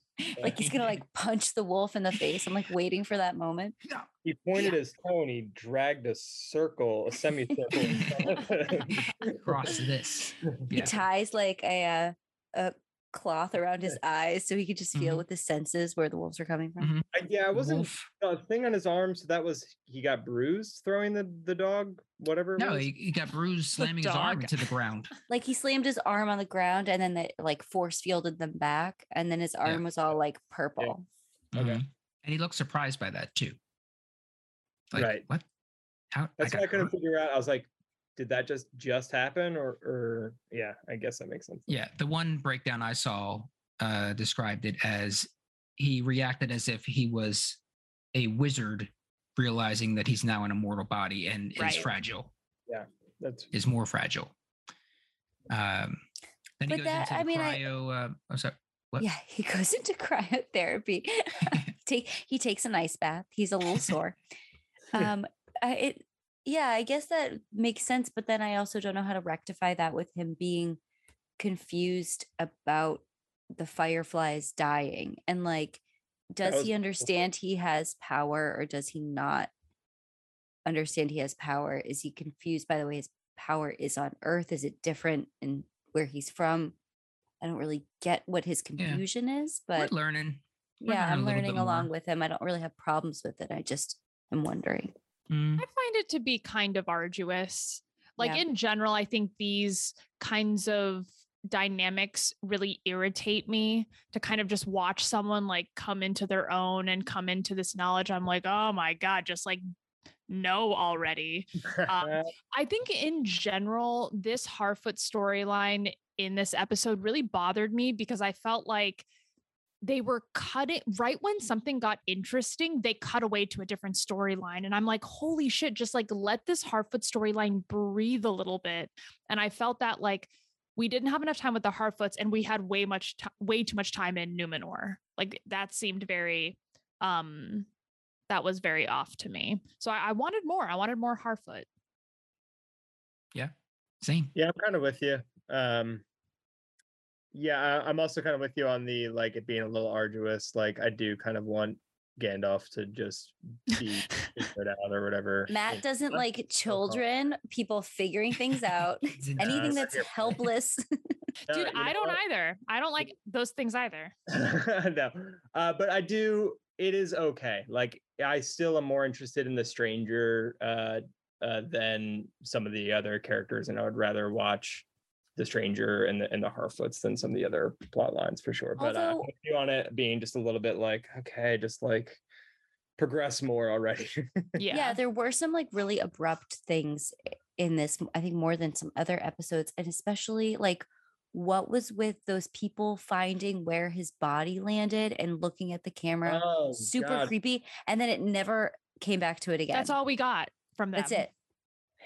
Like he's gonna like punch the wolf in the face. I'm like waiting for that moment. He pointed his toe and he dragged a circle, a semicircle. in front of him. across this. He ties like a uh, a cloth around his eyes so he could just feel Mhm. with his senses where the wolves were coming from. Mhm. I- yeah, I wasn't Wolf. the thing on his arm. So that was he got bruised throwing the the dog, whatever. No, he, he got bruised slamming his arm dog. into the ground. Like he slammed his arm on the ground and then they like force fielded them back, and then his arm was all like purple. Okay. Mhm. And he looked surprised by that too. Like, Right. What? How? That's I what I couldn't hurt? figure out. I was like, did that just just happen, or or yeah? I guess that makes sense. Yeah, the one breakdown I saw uh, described it as he reacted as if he was a wizard realizing that he's now in a mortal body and Right. is fragile, yeah That's is more fragile. Um, then he goes that- into I mean, I- cryo. uh, oh, sorry. What? Yeah, he goes into cryotherapy. Take he takes an ice bath. He's a little sore. Um, I, it yeah, I guess that makes sense. But then I also don't know how to rectify that with him being confused about the fireflies dying and like, does was he understand he has power or does he not understand he has power? Is he confused by the way his power is on Earth? Is it different in where he's from? I don't really get what his confusion is, but We're learning. we're yeah, learning I'm learning along more. with him. I don't really have problems with it. I just am wondering. Mm, I find it to be kind of arduous. Like Yeah. in general, I think these kinds of dynamics really irritate me to kind of just watch someone like come into their own and come into this knowledge. I'm like, oh my God, just like know already. Um, I think in general, this Harfoot storyline in this episode really bothered me because I felt like they were cutting right when something got interesting, they cut away to a different storyline. And I'm like, holy shit, just like let this Harfoot storyline breathe a little bit. And I felt that like we didn't have enough time with the Harfoots and we had way much ti way too much time in Numenor. Like that seemed very um that was very off to me. So I, I wanted more. I wanted more Harfoot. Yeah. Same. Yeah, I'm kind of with you. Um, yeah, I, I'm also kind of with you on the like it being a little arduous. Like I do kind of want Gandalf to just be figured out or whatever. Matt And- doesn't like children, people figuring things out, It's anything Uh, that's you're helpless. Uh, Dude, you I don't what? either. I don't like those things either. no, uh, but I do. It is okay. Like I still am more interested in the stranger uh, uh, than some of the other characters, and I would rather watch the stranger and the and the Harfoots than some of the other plot lines for sure. But uh, I'm Although- with you on it being just a little bit like okay, just like progress more already. Yeah. yeah, there were some like really abrupt things in this, I think more than some other episodes, and especially like what was with those people finding where his body landed and looking at the camera, oh, super God, creepy, and then it never came back to it again. That's all we got from them. That's it.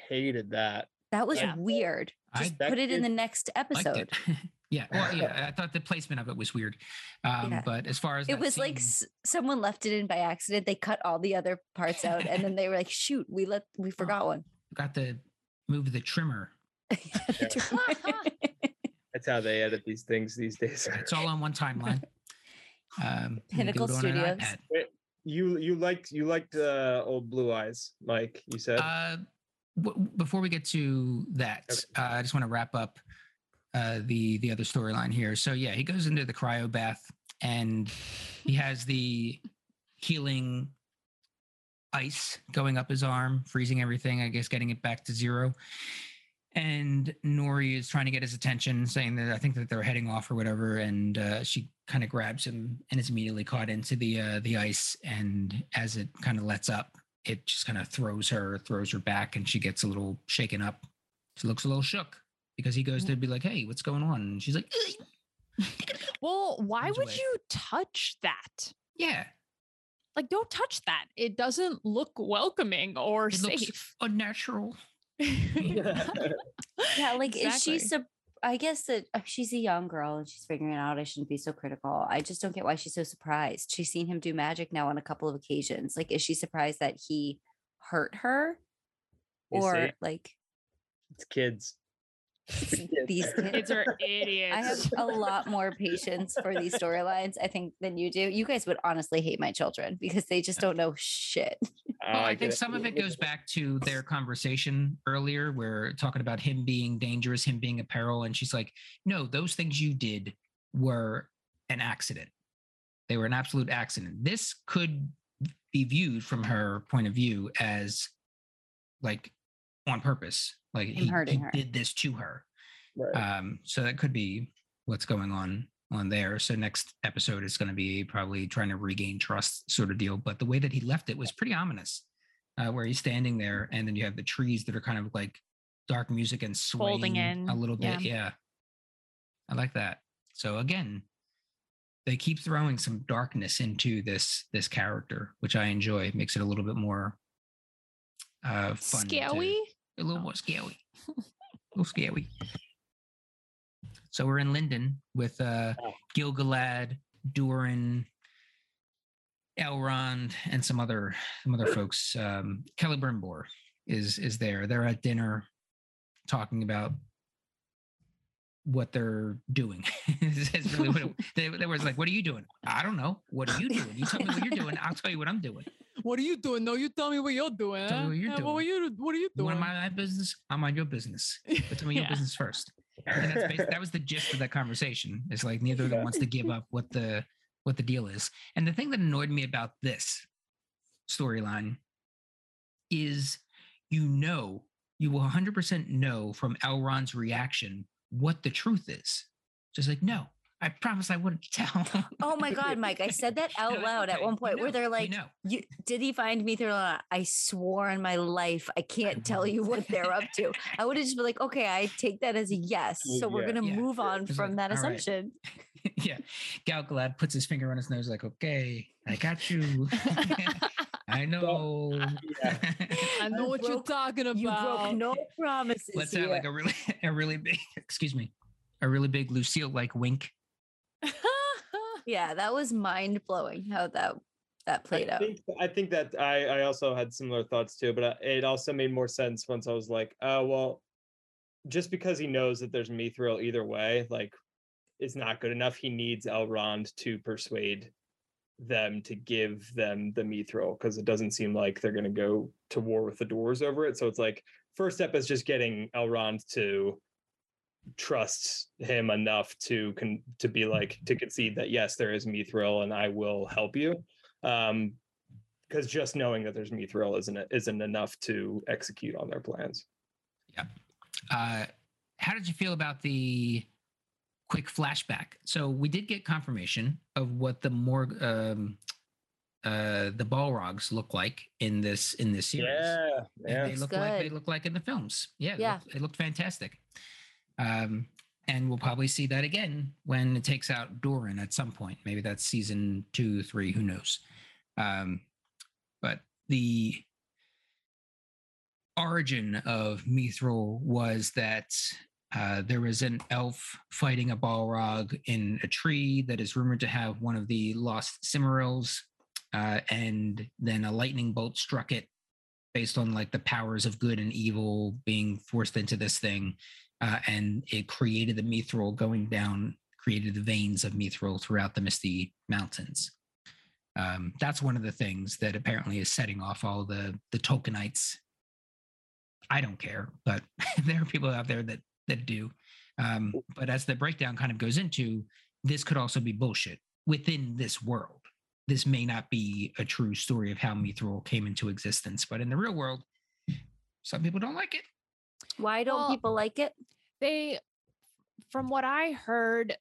hated that. That was Yeah. weird. Just That put it in the next episode. yeah. Well, yeah. I thought the placement of it was weird. Um, Yeah. But as far as It that was like s- someone left it in by accident. They cut all the other parts out, and then they were like, "Shoot, we let we forgot one." got the move the trimmer. That's how they edit these things these days. It's all on one timeline. Um, you can do Pinnacle on Studios. Wait, you you liked you liked uh, old Blue Eyes, Mike? You said. Uh, w- before we get to that, uh, I just want to wrap up uh, the the other storyline here. So yeah, he goes into the cryo bath and he has the healing ice going up his arm, freezing everything. I guess getting it back to zero. And Nori is trying to get his attention, saying that I think that they're heading off or whatever. And uh, she kind of grabs him and is immediately caught into the uh, the ice. And as it kind of lets up, it just kind of throws her, throws her back, and she gets a little shaken up. She looks a little shook because he goes mm. to be like, "Hey, what's going on?" And she's like, "Ugh." Well, why would away. you touch that? "Yeah, Like, don't touch that. It doesn't look welcoming or it looks safe. unnatural." yeah, like is she? Exactly. I guess that uh, she's a young girl and she's figuring it out. I shouldn't be so critical. I just don't get why she's so surprised. She's seen him do magic now on a couple of occasions. Like, is she surprised that he hurt her, You or see? like it's kids. It's the kids. these kids? Kids are idiots. I have a lot more patience for these storylines, I think, than you do. You guys would honestly hate my children because they just don't know shit. Oh, Well, I think some of it goes back to their conversation earlier, where talking about him being dangerous, him being a peril, and she's like, "No, those things you did were an accident. They were an absolute accident. This could be viewed from her point of view as like on purpose, like Him he, hurting he her. did this to her. Right. Um, so that could be what's going on on there. So next episode is going to be probably trying to regain trust sort of deal. But the way that he left it was pretty ominous, uh, where he's standing there and then you have the trees that are kind of like dark music and swaying Folding a little bit. Yeah. I like that. So again, they keep throwing some darkness into this this character, which I enjoy. It makes it a little bit more uh fun. to- Scary. A little more scary. a little scary. So we're in Lindon with uh Oh. Gilgalad, Durin, Elrond, and some other some other folks. Um Celebrimbor is is there. They're at dinner talking about what they're doing. It's really what it, they, they was like, "What are you doing? I don't know. What are you doing? You tell me what you're doing. I'll tell you what I'm doing. What are you doing? No, you tell me what you're doing. Tell me what you're Uh, doing. What are you? What are you doing? want to mind my business? I'm on your business. But tell me your business first. and that's that was the gist of that conversation. It's like neither of them wants to give up what the what the deal is. And the thing that annoyed me about this storyline is you know, you will 100% know from Elrond's reaction what the truth is. Just like, no, I promise I wouldn't tell. Oh my God, Mike, I said that out loud at one point where they're like, know." you, did he find me through I swore on my life I can't tell you what they're up to. I would have just been like, okay, I take that as a yes. So we're Yeah. gonna Yeah. move on It's from like, that all right. assumption. yeah. Gal Galad puts his finger on his nose, like, okay, I got you. I know. Yeah. I know You what you're talking about. You broke no promises. Let's have here. like a really, a really big, excuse me, a really big Lucille like wink. yeah, that was mind blowing how that that played I out. think, I think that I, I also had similar thoughts too, but uh, it also made more sense once I was like, oh, well, just because he knows that there's Mithril either way, like, is not good enough. He needs Elrond to persuade them to give them the mithril because it doesn't seem like they're going to go to war with the doors over it. So it's like first step is just getting Elrond to trust him enough to con- to be like to concede that yes there is mithril and I will help you. Um because just knowing that there's mithril isn't isn't enough to execute on their plans. Yeah. Uh, how did you feel about the quick flashback? So we did get confirmation of what the more um, uh, the Balrogs look like in this in this series. Yeah, And yeah. they Looks look like they look like in the films. Yeah, it Yeah. looked- it looked fantastic. Um, and we'll probably see that again when it takes out Durin at some point. Maybe that's season two, three, who knows? Um, but the origin of Mithril was that uh, there was an elf fighting a Balrog in a tree that is rumored to have one of the lost Silmarils, uh, and then a lightning bolt struck it based on like the powers of good and evil being forced into this thing, uh, and it created the Mithril going down, created the veins of Mithril throughout the Misty Mountains. Um, that's one of the things that apparently is setting off all the the Tolkienites. I don't care, but there are people out there that that do. Um, but as the breakdown kind of goes into, this could also be bullshit within this world. This may not be a true story of how Mithril came into existence, but in the real world, some people don't like it. Why don't Well, people like it? they from what i heard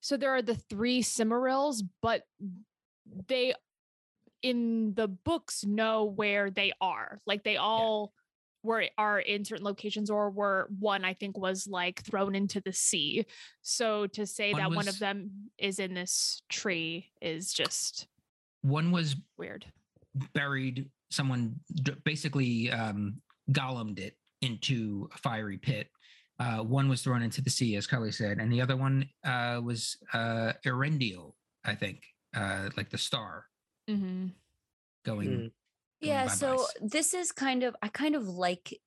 so there are the three Silmarils but they in the books know where they are like they all were are in certain locations or were one i think was like thrown into the sea so to say One that one of them is in this tree is just One was weird buried, someone basically um, golemed it into a fiery pit. Uh, one was thrown into the sea, as Carly said, and the other one uh, was uh, Eärendil, I think, uh, like the star mm-hmm. going. Mm. Yeah, bye-byes. so this is kind of I kind of like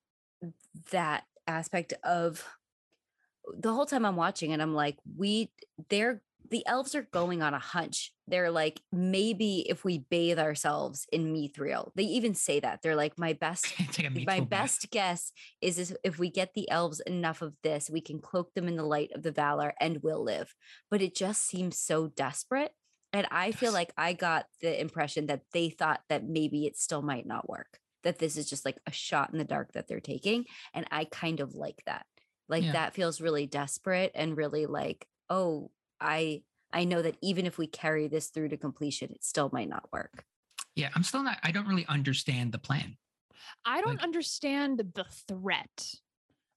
that aspect of the whole time I'm watching it, I'm like, we they're the elves are going on a hunch. They're like, maybe if we bathe ourselves in mithril, they even say that. They're like, my best my Mithril bath. best guess is is if we get the elves enough of this, we can cloak them in the light of the Valar and we'll live. But it just seems so desperate. And I feel like I got the impression that they thought that maybe it still might not work, that this is just like a shot in the dark that they're taking. And I kind of like that. Like Yeah. that feels really desperate and really like, oh, I I know that even if we carry this through to completion, it still might not work. Yeah, I'm still not. I don't really understand the plan. I don't Like- understand the threat.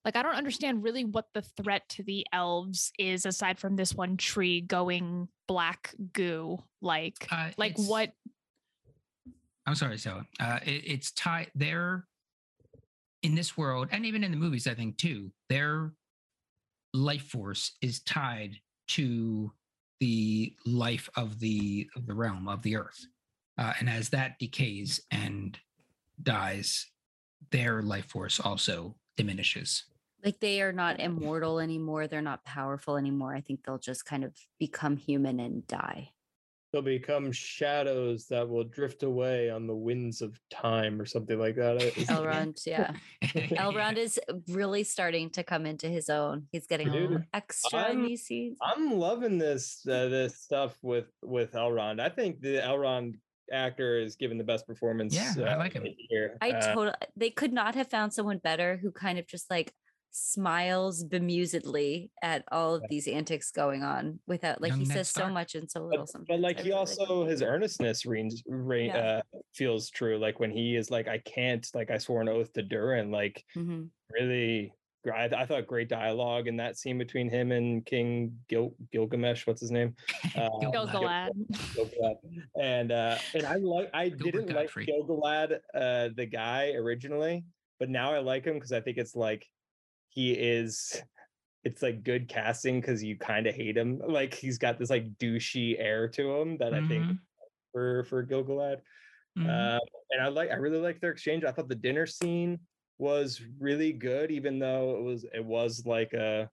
Like I don't understand really what the threat to the elves is aside from this one tree going black goo. Like Uh, like what I'm sorry, so uh, it, it's tied. They're in this world, and even in the movies, I think too. Their life force is tied to the life of the of the realm of the earth, uh, and as that decays and dies, their life force also diminishes. like they are not immortal anymore they're not powerful anymore i think they'll just kind of become human and die They'll become shadows that will drift away on the winds of time or something like that. I- elrond yeah elrond is really starting to come into his own he's getting a Dude, little extra in I'm- these scenes I'm loving this uh, this stuff with with Elrond. I think the Elrond actor is given the best performance. Yeah, I uh, like him. Here, i Uh, totally they could not have found someone better who kind of just like smiles bemusedly at all of these antics going on without like Young he Ned says so much and so little but, sometimes but like I he really like also his earnestness reigns, reign, Yeah. uh, feels true. Like when he is like, I can't, like I swore an oath to Durin. Like Mhm. really, gr- I, I thought great dialogue in that scene between him and King Gil- Gilgamesh. What's his name? Uh, Gilgalad. Gilgalad. And uh, and I like I Gilbert didn't like Gottfried. Gilgalad, uh, the guy originally, but now I like him because I think it's like he is. It's like good casting because you kind of hate him. Like he's got this like douchey air to him that I think Mhm, for for Gilgalad. mhm. Uh, and I like I really like their exchange. I thought the dinner scene was really good, even though it was it was like a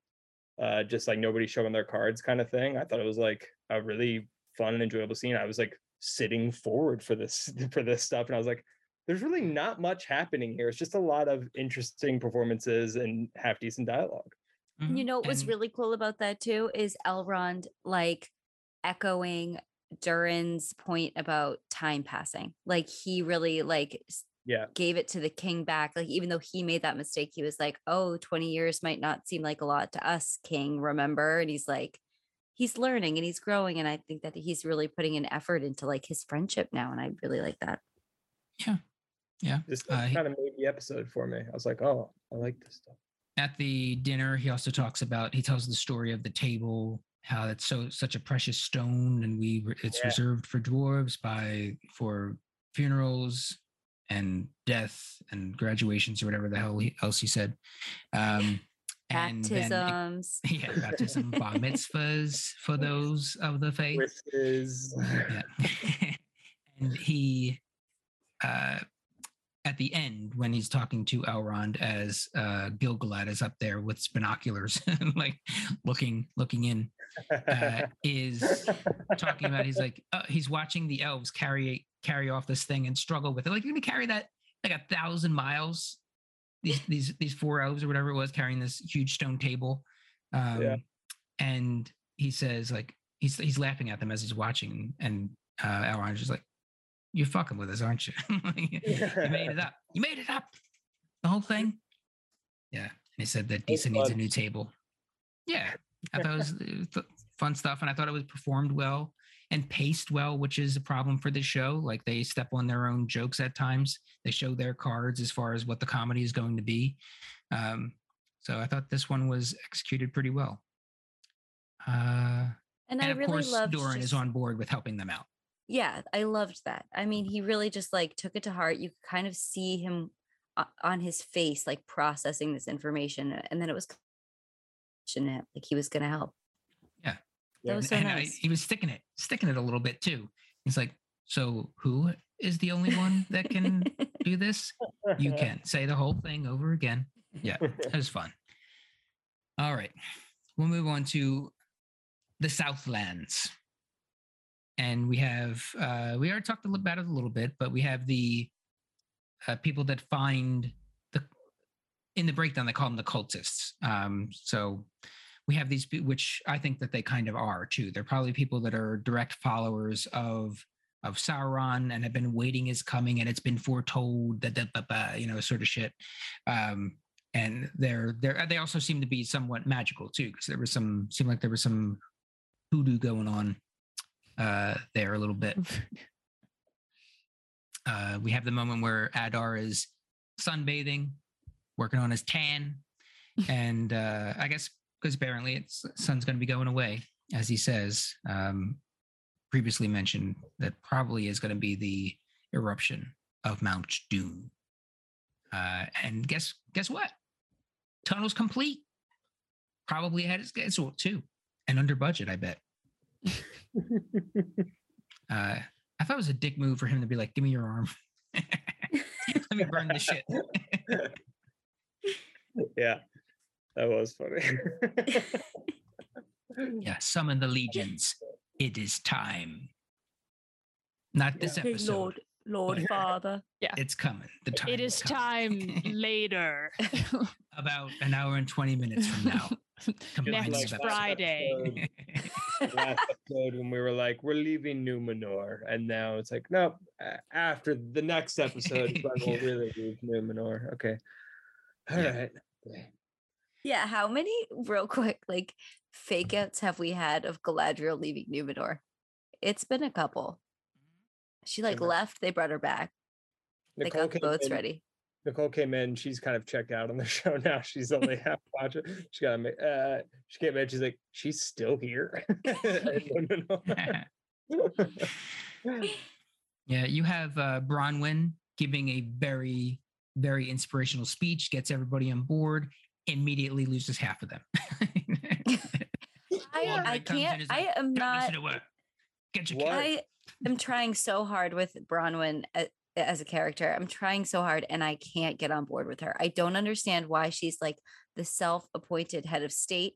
uh, just like nobody showing their cards kind of thing. I thought it was like a really fun and enjoyable scene. I was like sitting forward for this for this stuff, and I was like, there's really not much happening here. It's just a lot of interesting performances and half decent dialogue. You Mhm. know what was really cool about that too is Elrond like echoing Durin's point about time passing. Like he really like s- Yeah. gave it to the king back. Like even though he made that mistake, he was like, "Oh, 20 years might not seem like a lot to us, king, remember?" And he's like he's learning and he's growing and I think that he's really putting an effort into like his friendship now and I really like that. Yeah. This Uh, kind of made the episode for me. I was like, oh, I like this stuff. at the dinner he also talks about he tells the story of the table how it's so such a precious stone and we it's Yeah. reserved for dwarves by for funerals and death and graduations or whatever the hell he, else he said um and then it- Baptisms. yeah baptism bar mitzvahs for those of the faith Wishes. yeah. and he uh at the end when he's talking to Elrond as uh Gilgalad is up there with binoculars like looking looking in uh, is talking about he's like uh, he's watching the elves carry carry off this thing and struggle with it. Like you're gonna carry that like a thousand miles these these these four elves or whatever it was carrying this huge stone table. Um Yeah. and he says like he's he's laughing at them as he's watching and uh Elrond is just like you're fucking with us aren't you? You made it up. You made it up the whole thing. Yeah and he said that Disa needs a new table. Yeah I thought it was uh, fun stuff, and I thought it was performed well and paced well, which is a problem for the show. Like they step on their own jokes at times. They show their cards as far as what the comedy is going to be. Um, so I thought this one was executed pretty well. Uh, And, and I of really course, loved Durin is on board with helping them out. yeah i loved that i mean he really just like took it to heart you could kind of see him on his face like processing this information and then it was like he was gonna help Yeah. that was so and I, he was sticking it, sticking it a little bit too. He's like, "So who is the only one that can do this? You can say the whole thing over again." Yeah, it was fun. All right, we'll move on to the Southlands, and we have uh, we already talked about it a little bit, but we have the uh, people that find the in the breakdown they call them the cultists. Um, so we have these, which I think that they kind of are too. They're probably people that are direct followers of of Sauron and have been waiting his coming, and it's been foretold that that you know sort of shit. Um, and they're they're they also seem to be somewhat magical too, because there was some seemed like there was some hoodoo going on uh, there a little bit. Uh, we have the moment where Adar is sunbathing, working on his tan, and uh, I guess because apparently it's sun's going to be going away, as he says. Um, previously mentioned that probably is going to be the eruption of Mount Doom. Uh, and guess guess what? Tunnel's complete. Probably ahead of schedule too, and under budget. I bet. Uh, I thought it was a dick move for him to be like, "Give me your arm. Let me burn this shit." yeah, that was funny. yeah, summon the legions. It is time. Not this Yeah. episode. lord but father Yeah. It's coming. The time. It is time later. About an hour and twenty minutes from now. combining Next the- Friday. Last episode when we were like, we're leaving Numenor, and now it's like, nope. After the next episode, we'll Yeah. really leave Numenor. Okay. All Yeah. right. Yeah how many real quick like fake outs have we had of galadriel leaving numenor it's been a couple she like Never. left they brought her back they Nicole got the came boats in- ready Nicole came in. She's kind of checked out on the show now. She's only half watching. She got uh, she came in. She's like, she's still here. yeah, you have uh, Bronwyn giving a very, very inspirational speech, gets everybody on board, immediately loses half of them. i, I can't is i like, am "Don't not listen to her. Get your I am trying so hard with Bronwyn a- as a character. I'm trying so hard and I can't get on board with her. I don't understand why she's like the self-appointed head of state.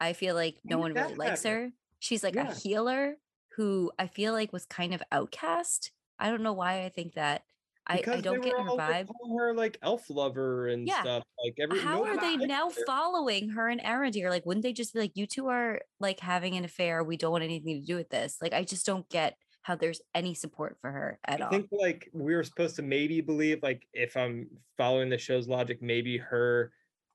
I feel like no Who one really likes that? her. She's like Yeah. a healer who I feel like was kind of outcast. I don't know why I think that. I, I don't get her vibe. calling her like elf lover and Yeah. stuff. Like every How are they now her. following her and Arondir? Like, wouldn't they just be like, you two are like having an affair. We don't want anything to do with this. Like, I just don't get how there's any support for her at I all. I think like we were supposed to maybe believe like if I'm following the show's logic, maybe her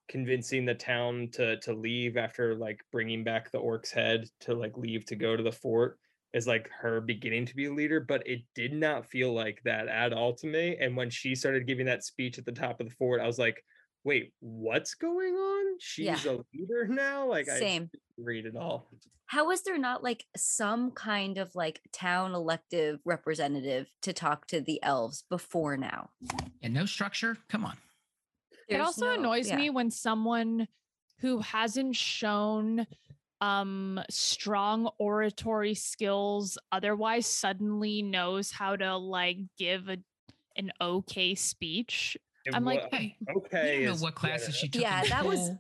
convincing the town to to leave after like bringing back the orc's head to like leave to go to the fort is like her beginning to be a leader, but it did not feel like that at all to me. And when she started giving that speech at the top of the fort, I was like, wait, what's going on? She's Yeah. a leader now? Like I Same. didn't read it all. How is there not like some kind of like town elective representative to talk to the elves before now? And no structure. Come on. it also no- annoys yeah. me when someone who hasn't shown um strong oratory skills otherwise suddenly knows how to like give a an okay speech It I'm like, Hey, okay. you don't is know what classes generous. she took. Yeah, that was-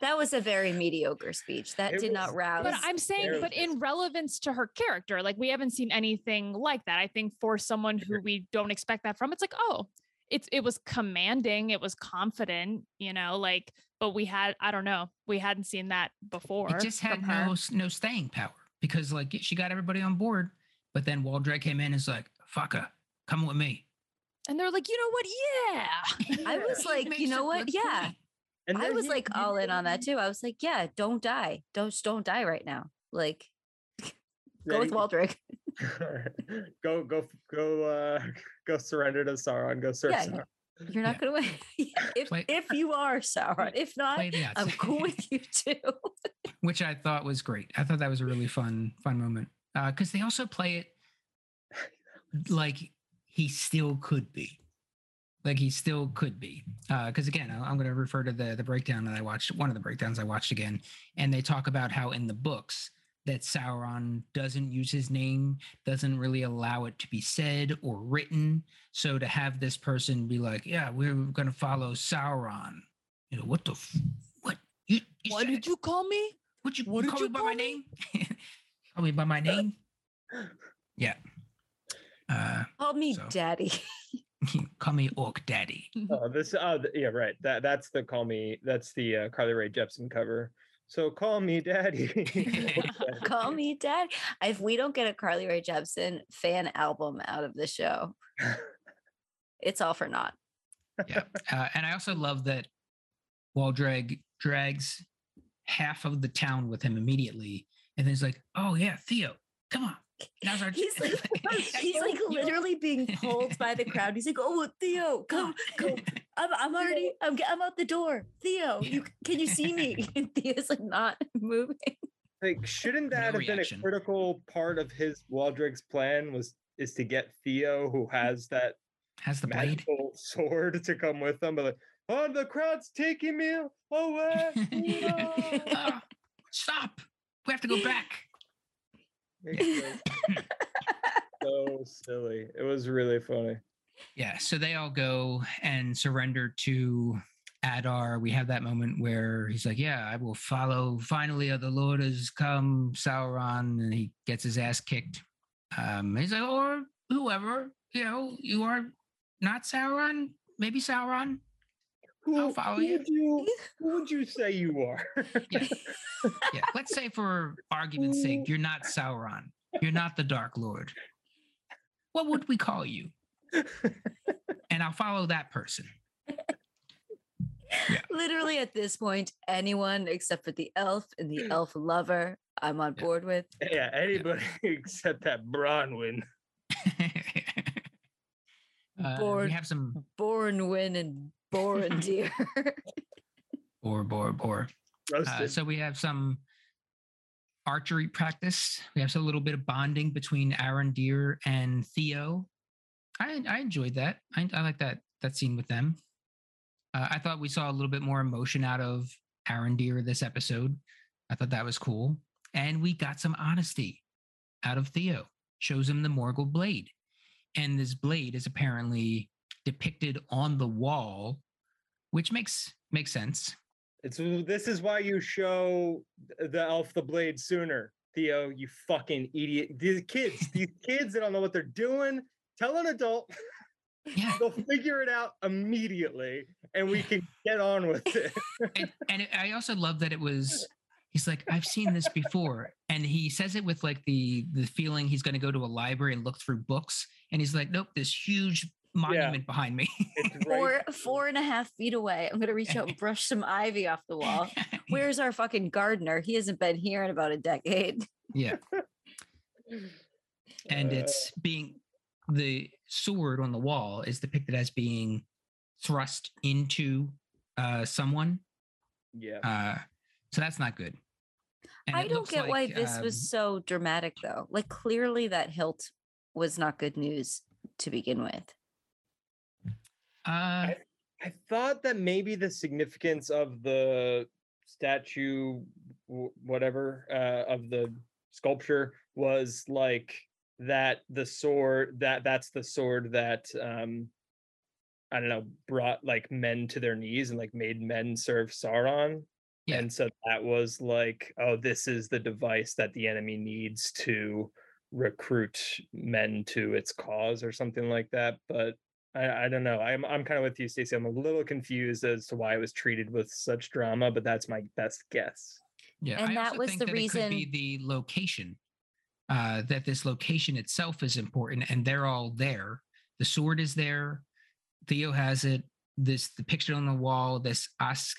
That was a very mediocre speech. That It did not rouse. but i'm saying but in relevance to her character like we haven't seen anything like that i think for someone who we don't expect that from it's like oh it's it was commanding it was confident you know like but we had i don't know we hadn't seen that before it just had no no staying power because like she got everybody on board, but then Waldreg came in and is like, "Fuck her, come with me." and they're like you know what yeah I was like, you know what? Yeah. point. And I was he- like he all in on that too. I was like, yeah, don't die. Don't don't die right now. Like go with he- Waldreg. go go go uh go surrender to Sauron. Go serve Yeah, Sauron. You're not Yeah. gonna win. If Play- if you are Sauron, if not, Play the odds. I'm cool with you too. which I thought was great. I thought that was a really fun, fun moment. Uh, because they also play it like he still could be, like he still could be. Uh, because again, I'm going to refer to the the breakdown that I watched, one of the breakdowns I watched again, and they talk about how in the books that Sauron doesn't use his name, doesn't really allow it to be said or written. So to have this person be like, "Yeah, we're going to follow Sauron," you know, what the f- what you, you what said- did you call me would you What did call you me by call my me? name? call me by my name. Yeah. Uh, Call me So. daddy. call me Orc Daddy. Oh, this uh yeah, right. That that's the call me that's the uh, Carly Rae Jepsen cover. So call me daddy. Call me dad. If we don't get a Carly Rae Jepsen fan album out of the show, it's all for naught. Yeah. Uh, and I also love that Waldreg drags half of the town with him immediately. And then he's like, oh, yeah, Theo, come on. Now's our He's like, he's like You- you- literally being pulled by the crowd. He's like, "Oh, Theo, come, come! I'm, I'm already, I'm, ge- I'm out the door. Theo, you can you see me?" And Theo's like not moving. like shouldn't No that have been a critical part of his Waldreg's plan was is to get Theo who has that Has the blade. magical sword to come with them but like oh the crowd's taking me away Theo." Ah, stop. We have to go back. So silly it was really funny Yeah, so they all go and surrender to Adar. We have that moment where he's like, "Yeah, I will follow. Finally, uh, the Lord has come, Sauron," and he gets his ass kicked. Um, he's like, "Or whoever, you know, you are not Sauron. Maybe Sauron. who, I'll follow who you. would you who would you say you are Yeah, yeah. Let's say, for argument's sake, you're not Sauron. You're not the Dark Lord. What would we call you? And I'll follow that person." Literally at this point, anyone except for the elf and the elf lover, I'm on Yeah. board with. yeah anybody except that Bronwyn Uh, Bored. we have some Bornwyn and Borendeer. bore, bore, bore. Uh, so we have some archery practice. We have a little bit of bonding between Arondir and Theo. I I enjoyed that. I, I like that that scene with them. Uh, I thought we saw a little bit more emotion out of Arondir this episode. I thought that was cool, and we got some honesty out of Theo. Shows him the Morgul blade, and this blade is apparently depicted on the wall, which makes makes sense. It's this is why you show the elf the blade sooner. Theo, you fucking idiot. These kids, these kids that don't know what they're doing, tell an adult, Yeah. they'll figure it out immediately and we can get on with it. and, and it- I also love that it was. He's like, I've seen this before, and he says it with like the the feeling he's going to go to a library and look through books, and he's like, nope, this huge monument behind me. Right. Four four and a half feet away. I'm gonna reach out and brush some ivy off the wall. Where's our fucking gardener? He hasn't been here in about a decade. yeah, and Uh, it's being the sword on the wall is depicted as being thrust into uh someone. yeah. Uh, so that's not good. And I don't looks get why this um, was so dramatic though. Like clearly that hilt was not good news to begin with. Uh, I thought that maybe the significance of the statue, whatever, uh, of the sculpture was like that the sword that that's the sword that um I don't know brought like men to their knees and like made men serve Sauron. Yeah. And so that was like, oh, this is the device that the enemy needs to recruit men to its cause or something like that. But I, I don't know. I'm I'm kind of with you, Stacey. I'm a little confused as to why it was treated with such drama, but that's my best guess. Yeah, And I that also was think the that It could be reason- the location. Uh, that this location itself is important, and they're all there. The sword is there. Theo has it. This the picture on the wall. This Os-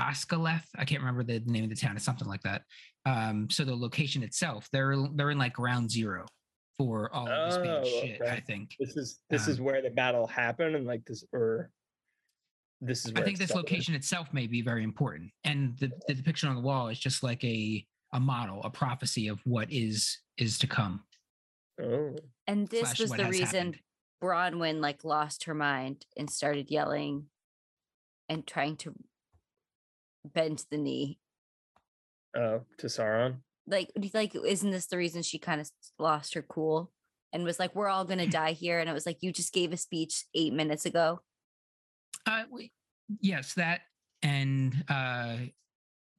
Oskaleth. I can't remember the name of the town. It's something like that. Um, so the location itself, they're they're in like ground zero for all of this Oh, shit. I think. This is this Um, is where the battle happened, and like this, or this is. I think this location itself may be very important, and the, the depiction on the wall is just like a a model, a prophecy of what is is to come. Oh, And this slash was the reason happened. Bronwyn like lost her mind and started yelling and trying to bend the knee. oh, to Sauron. Like, you- like, isn't this the reason she kind of lost her cool and was like, "We're all gonna die here"? And it was like, you just gave a speech eight minutes ago. Uh, we, yes, that and uh,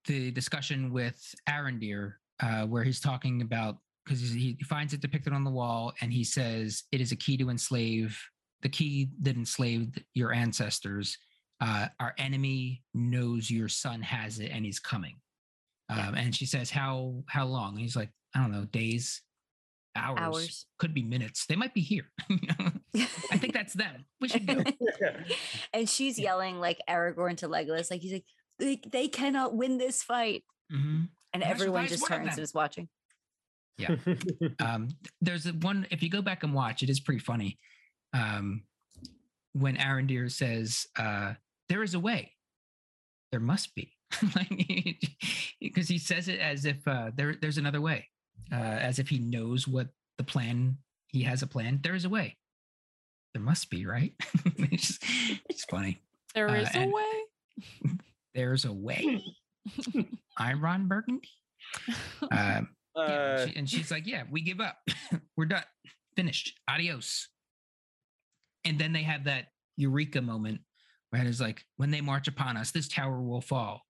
the discussion with Arondir, uh, where he's talking about because he finds it depicted on the wall, and he says it is a key to enslave the key that enslaved your ancestors. Uh, our enemy knows your son has it, and he's coming. Um, and she says, "How how long?" And he's like, "I don't know, days, hours, Hours. could be minutes. They might be here." I think that's them. We should go. and she's yelling like Aragorn to Legolas, like he's like, they, they cannot win this fight. hmm And I everyone just turns and is watching. Yeah. um there's one if you go back and watch it is pretty funny. Um when Arondir says uh there is a way. There must be. Like because he says it as if uh there there's another way uh as if he knows what the plan he has a plan. There is a way. There must be right? It's, just, it's funny. There is Uh, is a and- way. There's a way i'm ron burgundy um Yeah, Uh, and, she- and she's like, "Yeah, we give up. We're done. Finished. Adios." And then they have that eureka moment where it's like, "When they march upon us, this tower will fall.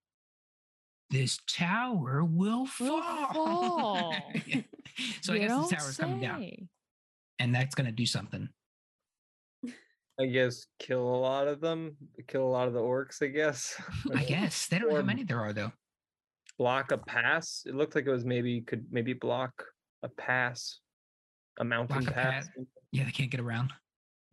This tower will Will fall." fall. Yeah. So I You guess don't the tower's coming down, and that's going to do something. I guess kill a lot of them, kill a lot of the orcs. I guess. I guess they don't know how many there are though. block a pass. It looked like it was maybe could maybe block a pass, a mountain Block a pass. Yeah, they can't get around.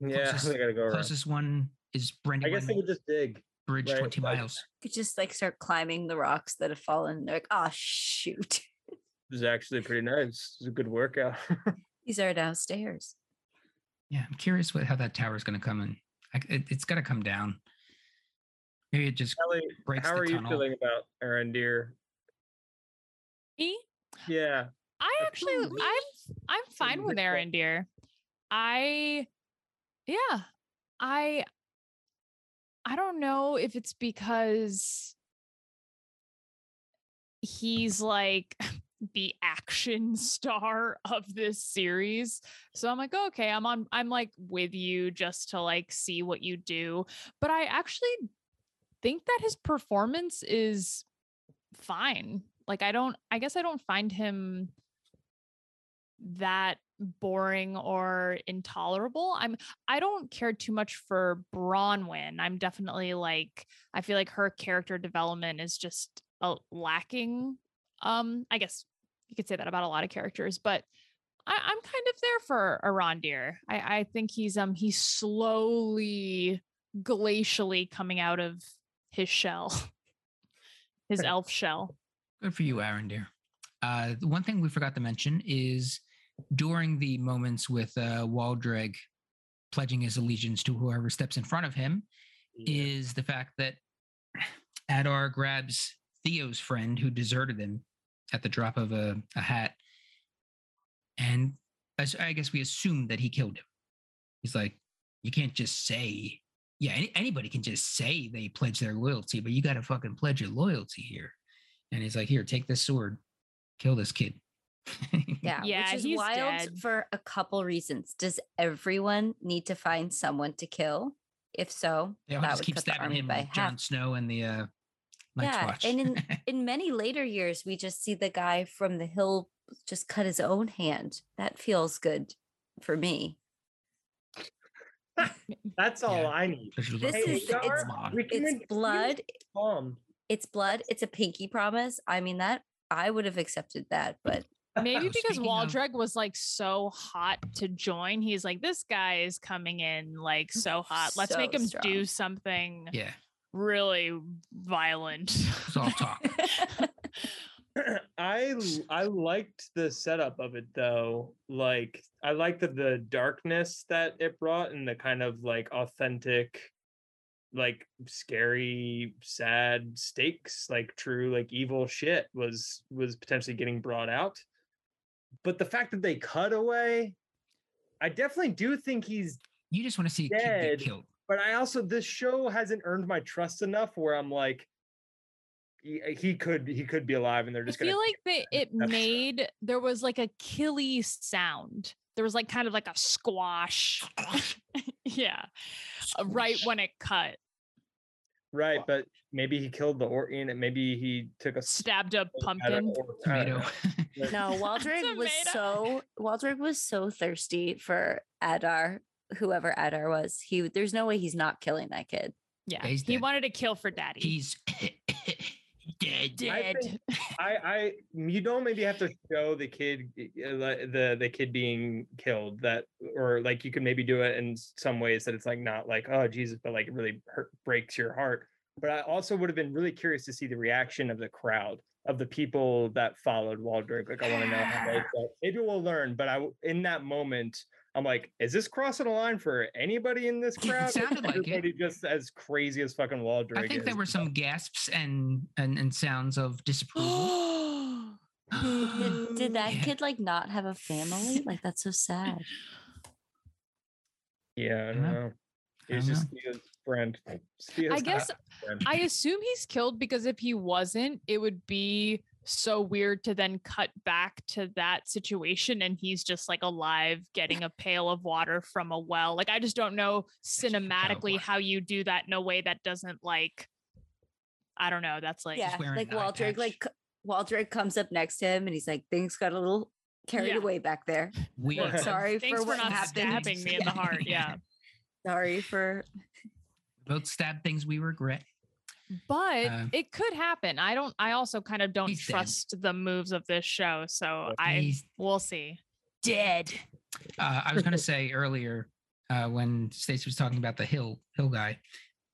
Yeah, Closest- they gotta go around. Closest one is Brendan I guess they would just dig. Bridge, right, twenty like- miles. Could just like start climbing the rocks that have fallen. They're like, oh shoot. It was actually pretty nice. It was a good workout. These are downstairs. Yeah, I'm curious what how that tower is going to come in. I, it, it's got to come down. Maybe it just Kelly, breaks how the are you feeling about Arondir? Me? Yeah, I actually I'm I'm fine with like. Aaron Deer. I yeah. I I don't know if it's because he's like the action star of this series. So I'm like, okay, I'm on I'm like with you just to like see what you do. But I actually think that his performance is fine. Like I don't I guess I don't find him that boring or intolerable. I'm I don't care too much for Bronwyn. I'm definitely like I feel like her character development is just uh, lacking. Um, I guess you could say that about a lot of characters, but I, I'm kind of there for Arondir. I, I think he's um he's slowly glacially coming out of his shell, his Right. elf shell. Good for you, Aaron, dear. Uh, the one thing we forgot to mention is during the moments with uh, Waldreg pledging his allegiance to whoever steps in front of him, Yeah. is the fact that Adar grabs Theo's friend who deserted him at the drop of a, a hat. And as I guess we assumed that he killed him. He's like, you can't just say, yeah, any, anybody can just say they pledge their loyalty, but you got to fucking pledge your loyalty here. And he's like, here, take this sword, kill this kid. Yeah, Yeah, which is wild dead. for a couple reasons. Does everyone need to find someone to kill? If so, They all that just would keep cut the stabbing army him by like half. Jon Snow and the uh, Night's Yeah, Watch. and in in many later years, we just see the guy from the hill just cut his own hand. That feels good for me. That's all Yeah. I need. This This is- it's- It's blood. can. It's blood. It's a pinky promise. I mean that I would have accepted that, but Maybe because speaking of- Waldreg was like so hot to join, he's like, this guy is coming in like mm, so hot. Let's make him strong. do something yeah, really violent. it's all talk. I l- I liked the setup of it though. Like I liked the, the darkness that it brought and the kind of like authentic, like scary, sad stakes, like true, like evil shit was was potentially getting brought out. But the fact that they cut away, I definitely do think he's You just want to see a kid Dead. get killed. But I also this show hasn't earned my trust enough where I'm like he, he could he could be alive and they're just feel gonna I feel like they, it That's- made there was like a killy sound. There was like kind of like a squash. yeah. uh, Right when it cut. Right, but maybe he killed the Orton and maybe he took a Stabbed a pumpkin. or- I don't tomato. no, Waldreg was so Waldreg was so thirsty for Adar, whoever Adar was. He there's no way he's not killing that kid. Yeah. he's He wanted to kill for daddy. He's dead. I dead. think- I, I, you don't maybe have to show the kid, uh, the the kid being killed. That, or like you could maybe do it in some ways that it's like not like oh Jesus, but like it really hurt, breaks your heart. But I also would have been really curious to see the reaction of the crowd of the people that followed Waldreg. Like I want to know how they felt. Maybe we'll learn. But I in that moment, I'm like, is this crossing a line for anybody in this crowd? or sounded like it. everybody just as crazy as fucking Waldreg. I think there were some gasps and and, and sounds of disapproval. Did, did that Yeah. kid like not have a family? Like that's so sad. Yeah, I don't know. know. He's just Theo's friend. Theo's I guess friend. I assume he's killed because if he wasn't, it would be so weird to then cut back to that situation and he's just like alive getting a pail of water from a well. Like I just don't know just a pail of cinematically how you do that in a way that doesn't like I don't know. That's like yeah, like an eye Waldreg, like patch. c- Waldreg comes up next to him and he's like, "Things got a little carried Yeah. away back there. we Well, Sorry thanks for for what not happened." stabbing me in the heart. Yeah. Sorry for both stab things we regret. But Uh, it could happen. I don't I also kind of don't he's dead. trust the moves of this show. So Yeah. I we'll see. dead. Uh, I was going to say earlier uh, when Stacey was talking about the hill hill guy,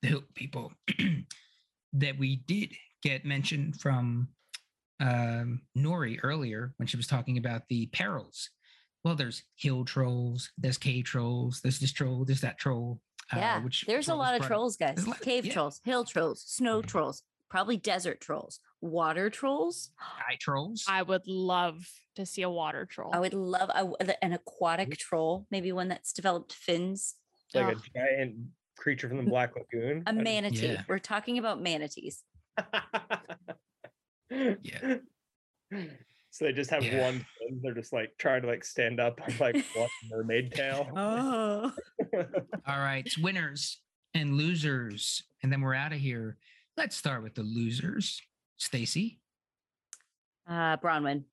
the hill people, that we did get mentioned from um, Nori earlier when she was talking about the perils. Well, there's hill trolls, there's cave trolls, there's this troll, there's that troll. Uh, yeah. which There's a lot of brought up. trolls, guys. There's lot- Cave yeah. trolls, hill trolls, snow trolls, probably desert trolls, water trolls. Sky trolls. I would love to see a water troll. I would love a, an aquatic troll, maybe one that's developed fins. like Ugh. a giant creature from the Black Lagoon. a manatee. Yeah. We're talking about manatees. Yeah. So they just have Yeah. one. fin, They're just like trying to like stand up on like one mermaid tail. Oh. All right, winners and losers, and then we're out of here. Let's start with the losers. Stacy. Uh, Bronwyn.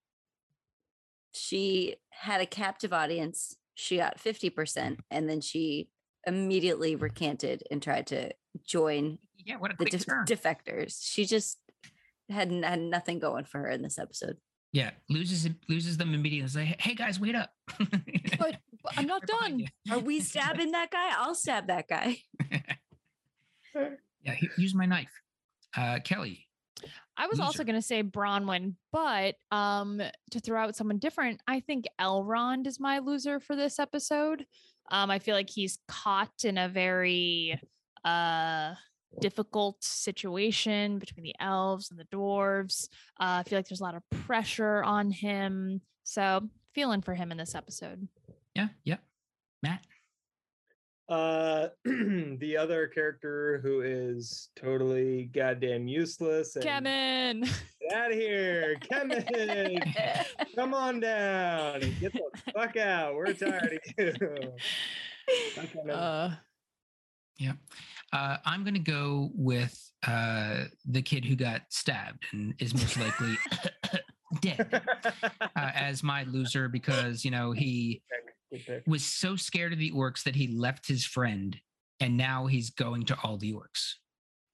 she had a captive audience. She got 50%, and then she immediately recanted and tried to join Yeah, what a the quick def- turn. defectors. She just had, n- had nothing going for her in this episode. Yeah, loses it, loses them immediately. It's like, hey guys, wait up. But, but I'm not done. Are we stabbing that guy? I'll stab that guy. yeah, use my knife. Uh, Kelly. I was also going to say Bronwyn, but um, to throw out someone different, I think Elrond is my loser for this episode. Um, I feel like he's caught in a very uh, difficult situation between the elves and the dwarves. Uh, I feel like there's a lot of pressure on him. So, feeling for him in this episode. Yeah, yeah. Matt. Uh, the other character who is totally goddamn useless. And Kevin. Get out of here, Kevin! Come on down get the fuck out. We're tired of you. Bye, Kevin. Uh, Uh, I'm going to go with uh, the kid who got stabbed and is most likely dead uh, as my loser because, you know, he was so scared of the orcs that he left his friend and now he's going to all the orcs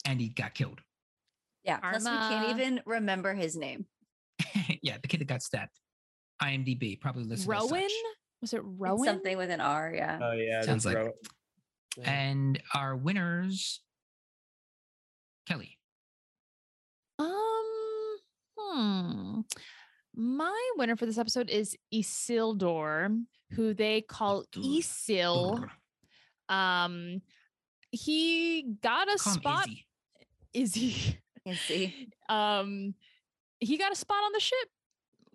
and he got killed. yeah. Plus, we can't even remember his name. yeah, the kid that got stabbed. IMDb probably listed as such. Rowan? Was it It's Rowan? something with an R. Yeah. Oh yeah, Sounds like- right. Yeah. And our winners, Kelly. Um, hmm. My winner for this episode is Isildur, who they call Isil. Um, he got a Call him spot. Izzy. Izzy. You see. um, he got a spot on the ship,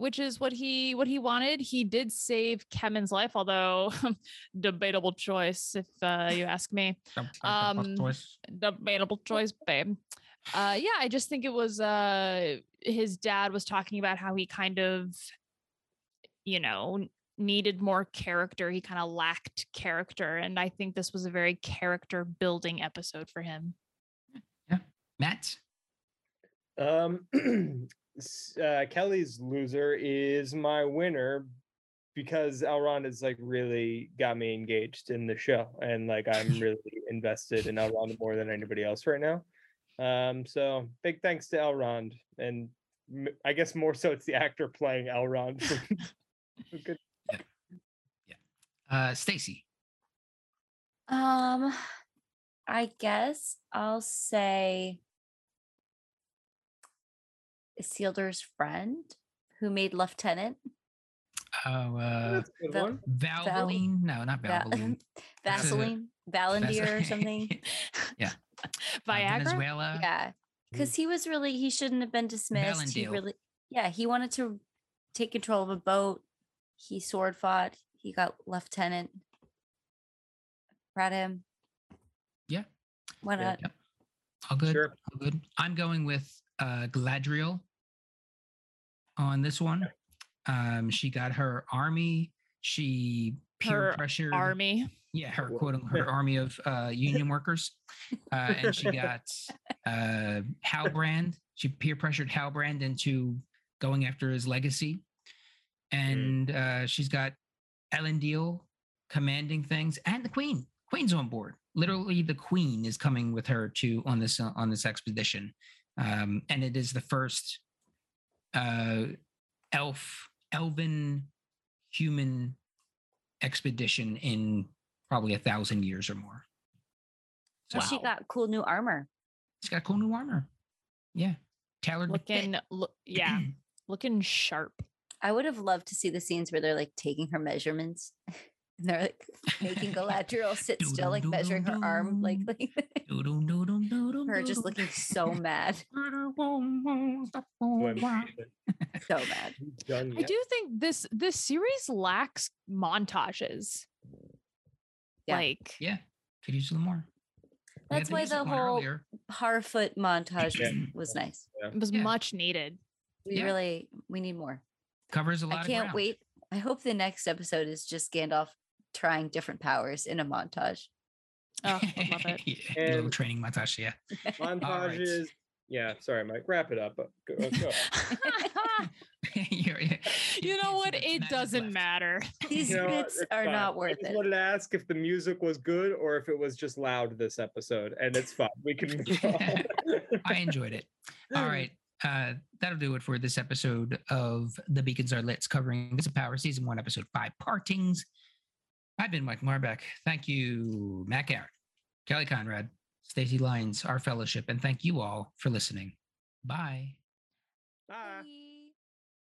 which is what he what he wanted. He did save Kemen's life, although debatable choice, if uh, you ask me. Um, choice. debatable choice, babe. Uh, yeah, I just think it was uh, his dad was talking about how he kind of, you know, needed more character. He kind of lacked character, and I think this was a very character building episode for him. Yeah, Matt. Um, s- uh, Kelly's loser is my winner because Elrond has like really got me engaged in the show, and like I'm really invested in Elrond more than anybody else right now. Um, so big thanks to Elrond, and m- I guess more so it's the actor playing Elrond. for- for good Uh, Stacy. Um, I guess I'll say Isildur's friend who made lieutenant. Oh, uh, That's a Val- Valvoline? No, not Va- Valvoline. That's Vaseline, Valendier or something. yeah. Viagra. Venezuela. yeah, because he was really he shouldn't have been dismissed. He really, yeah, he wanted to take control of a boat. He sword fought. He got lieutenant. Proud of him. Yeah. Why Yeah. not? Yep. All good. Sure. All good. I'm going with uh, Galadriel on this one. Um, she got her army. She peer Her pressured Army. Yeah, her Well, quote her army of uh, union workers, uh, and she got uh, Halbrand. She peer pressured Halbrand into going after his legacy, and uh, she's got Elendil commanding things, and the Queen. Queen's on board. Literally, the Queen is coming with her to on this uh, on this expedition, um, and it is the first uh, elf elven human expedition in probably a thousand years or more. So she got cool new armor. She's got cool new armor. Yeah. Tailored. Looking, look, yeah, looking sharp. I would have loved to see the scenes where they're like taking her measurements. And they're like making Galadriel sit still, like measuring her arm, like, like her just looking so mad, so mad. I do think this this series lacks montages. Yeah. Like Yeah. Could use a little more. That's why the whole. Harfoot montage Yeah. was, was nice. it was Yeah. much needed. We Yeah. really we need more. covers a lot I can't ground. wait. I hope the next episode is just Gandalf trying different powers in a montage. Oh, I love it. yeah, a little training montage. Yeah. montages. Yeah, sorry, Mike. Wrap it up. but Go, go. You're- you know can't what? It doesn't left. matter. These You know bits are fine. not I worth just it. wanted to ask if the music was good or if it was just loud this episode, and it's fine. We can move. I enjoyed it. All right. Uh, that'll do it for this episode of The Beacons Are Lit, covering This Power Season 1, Episode 5, Partings. I've been Mike Marbeck. Thank you, Matt Garrett, Kelly Conrad, Stacey Lyons, our fellowship, and thank you all for listening. Bye. Bye.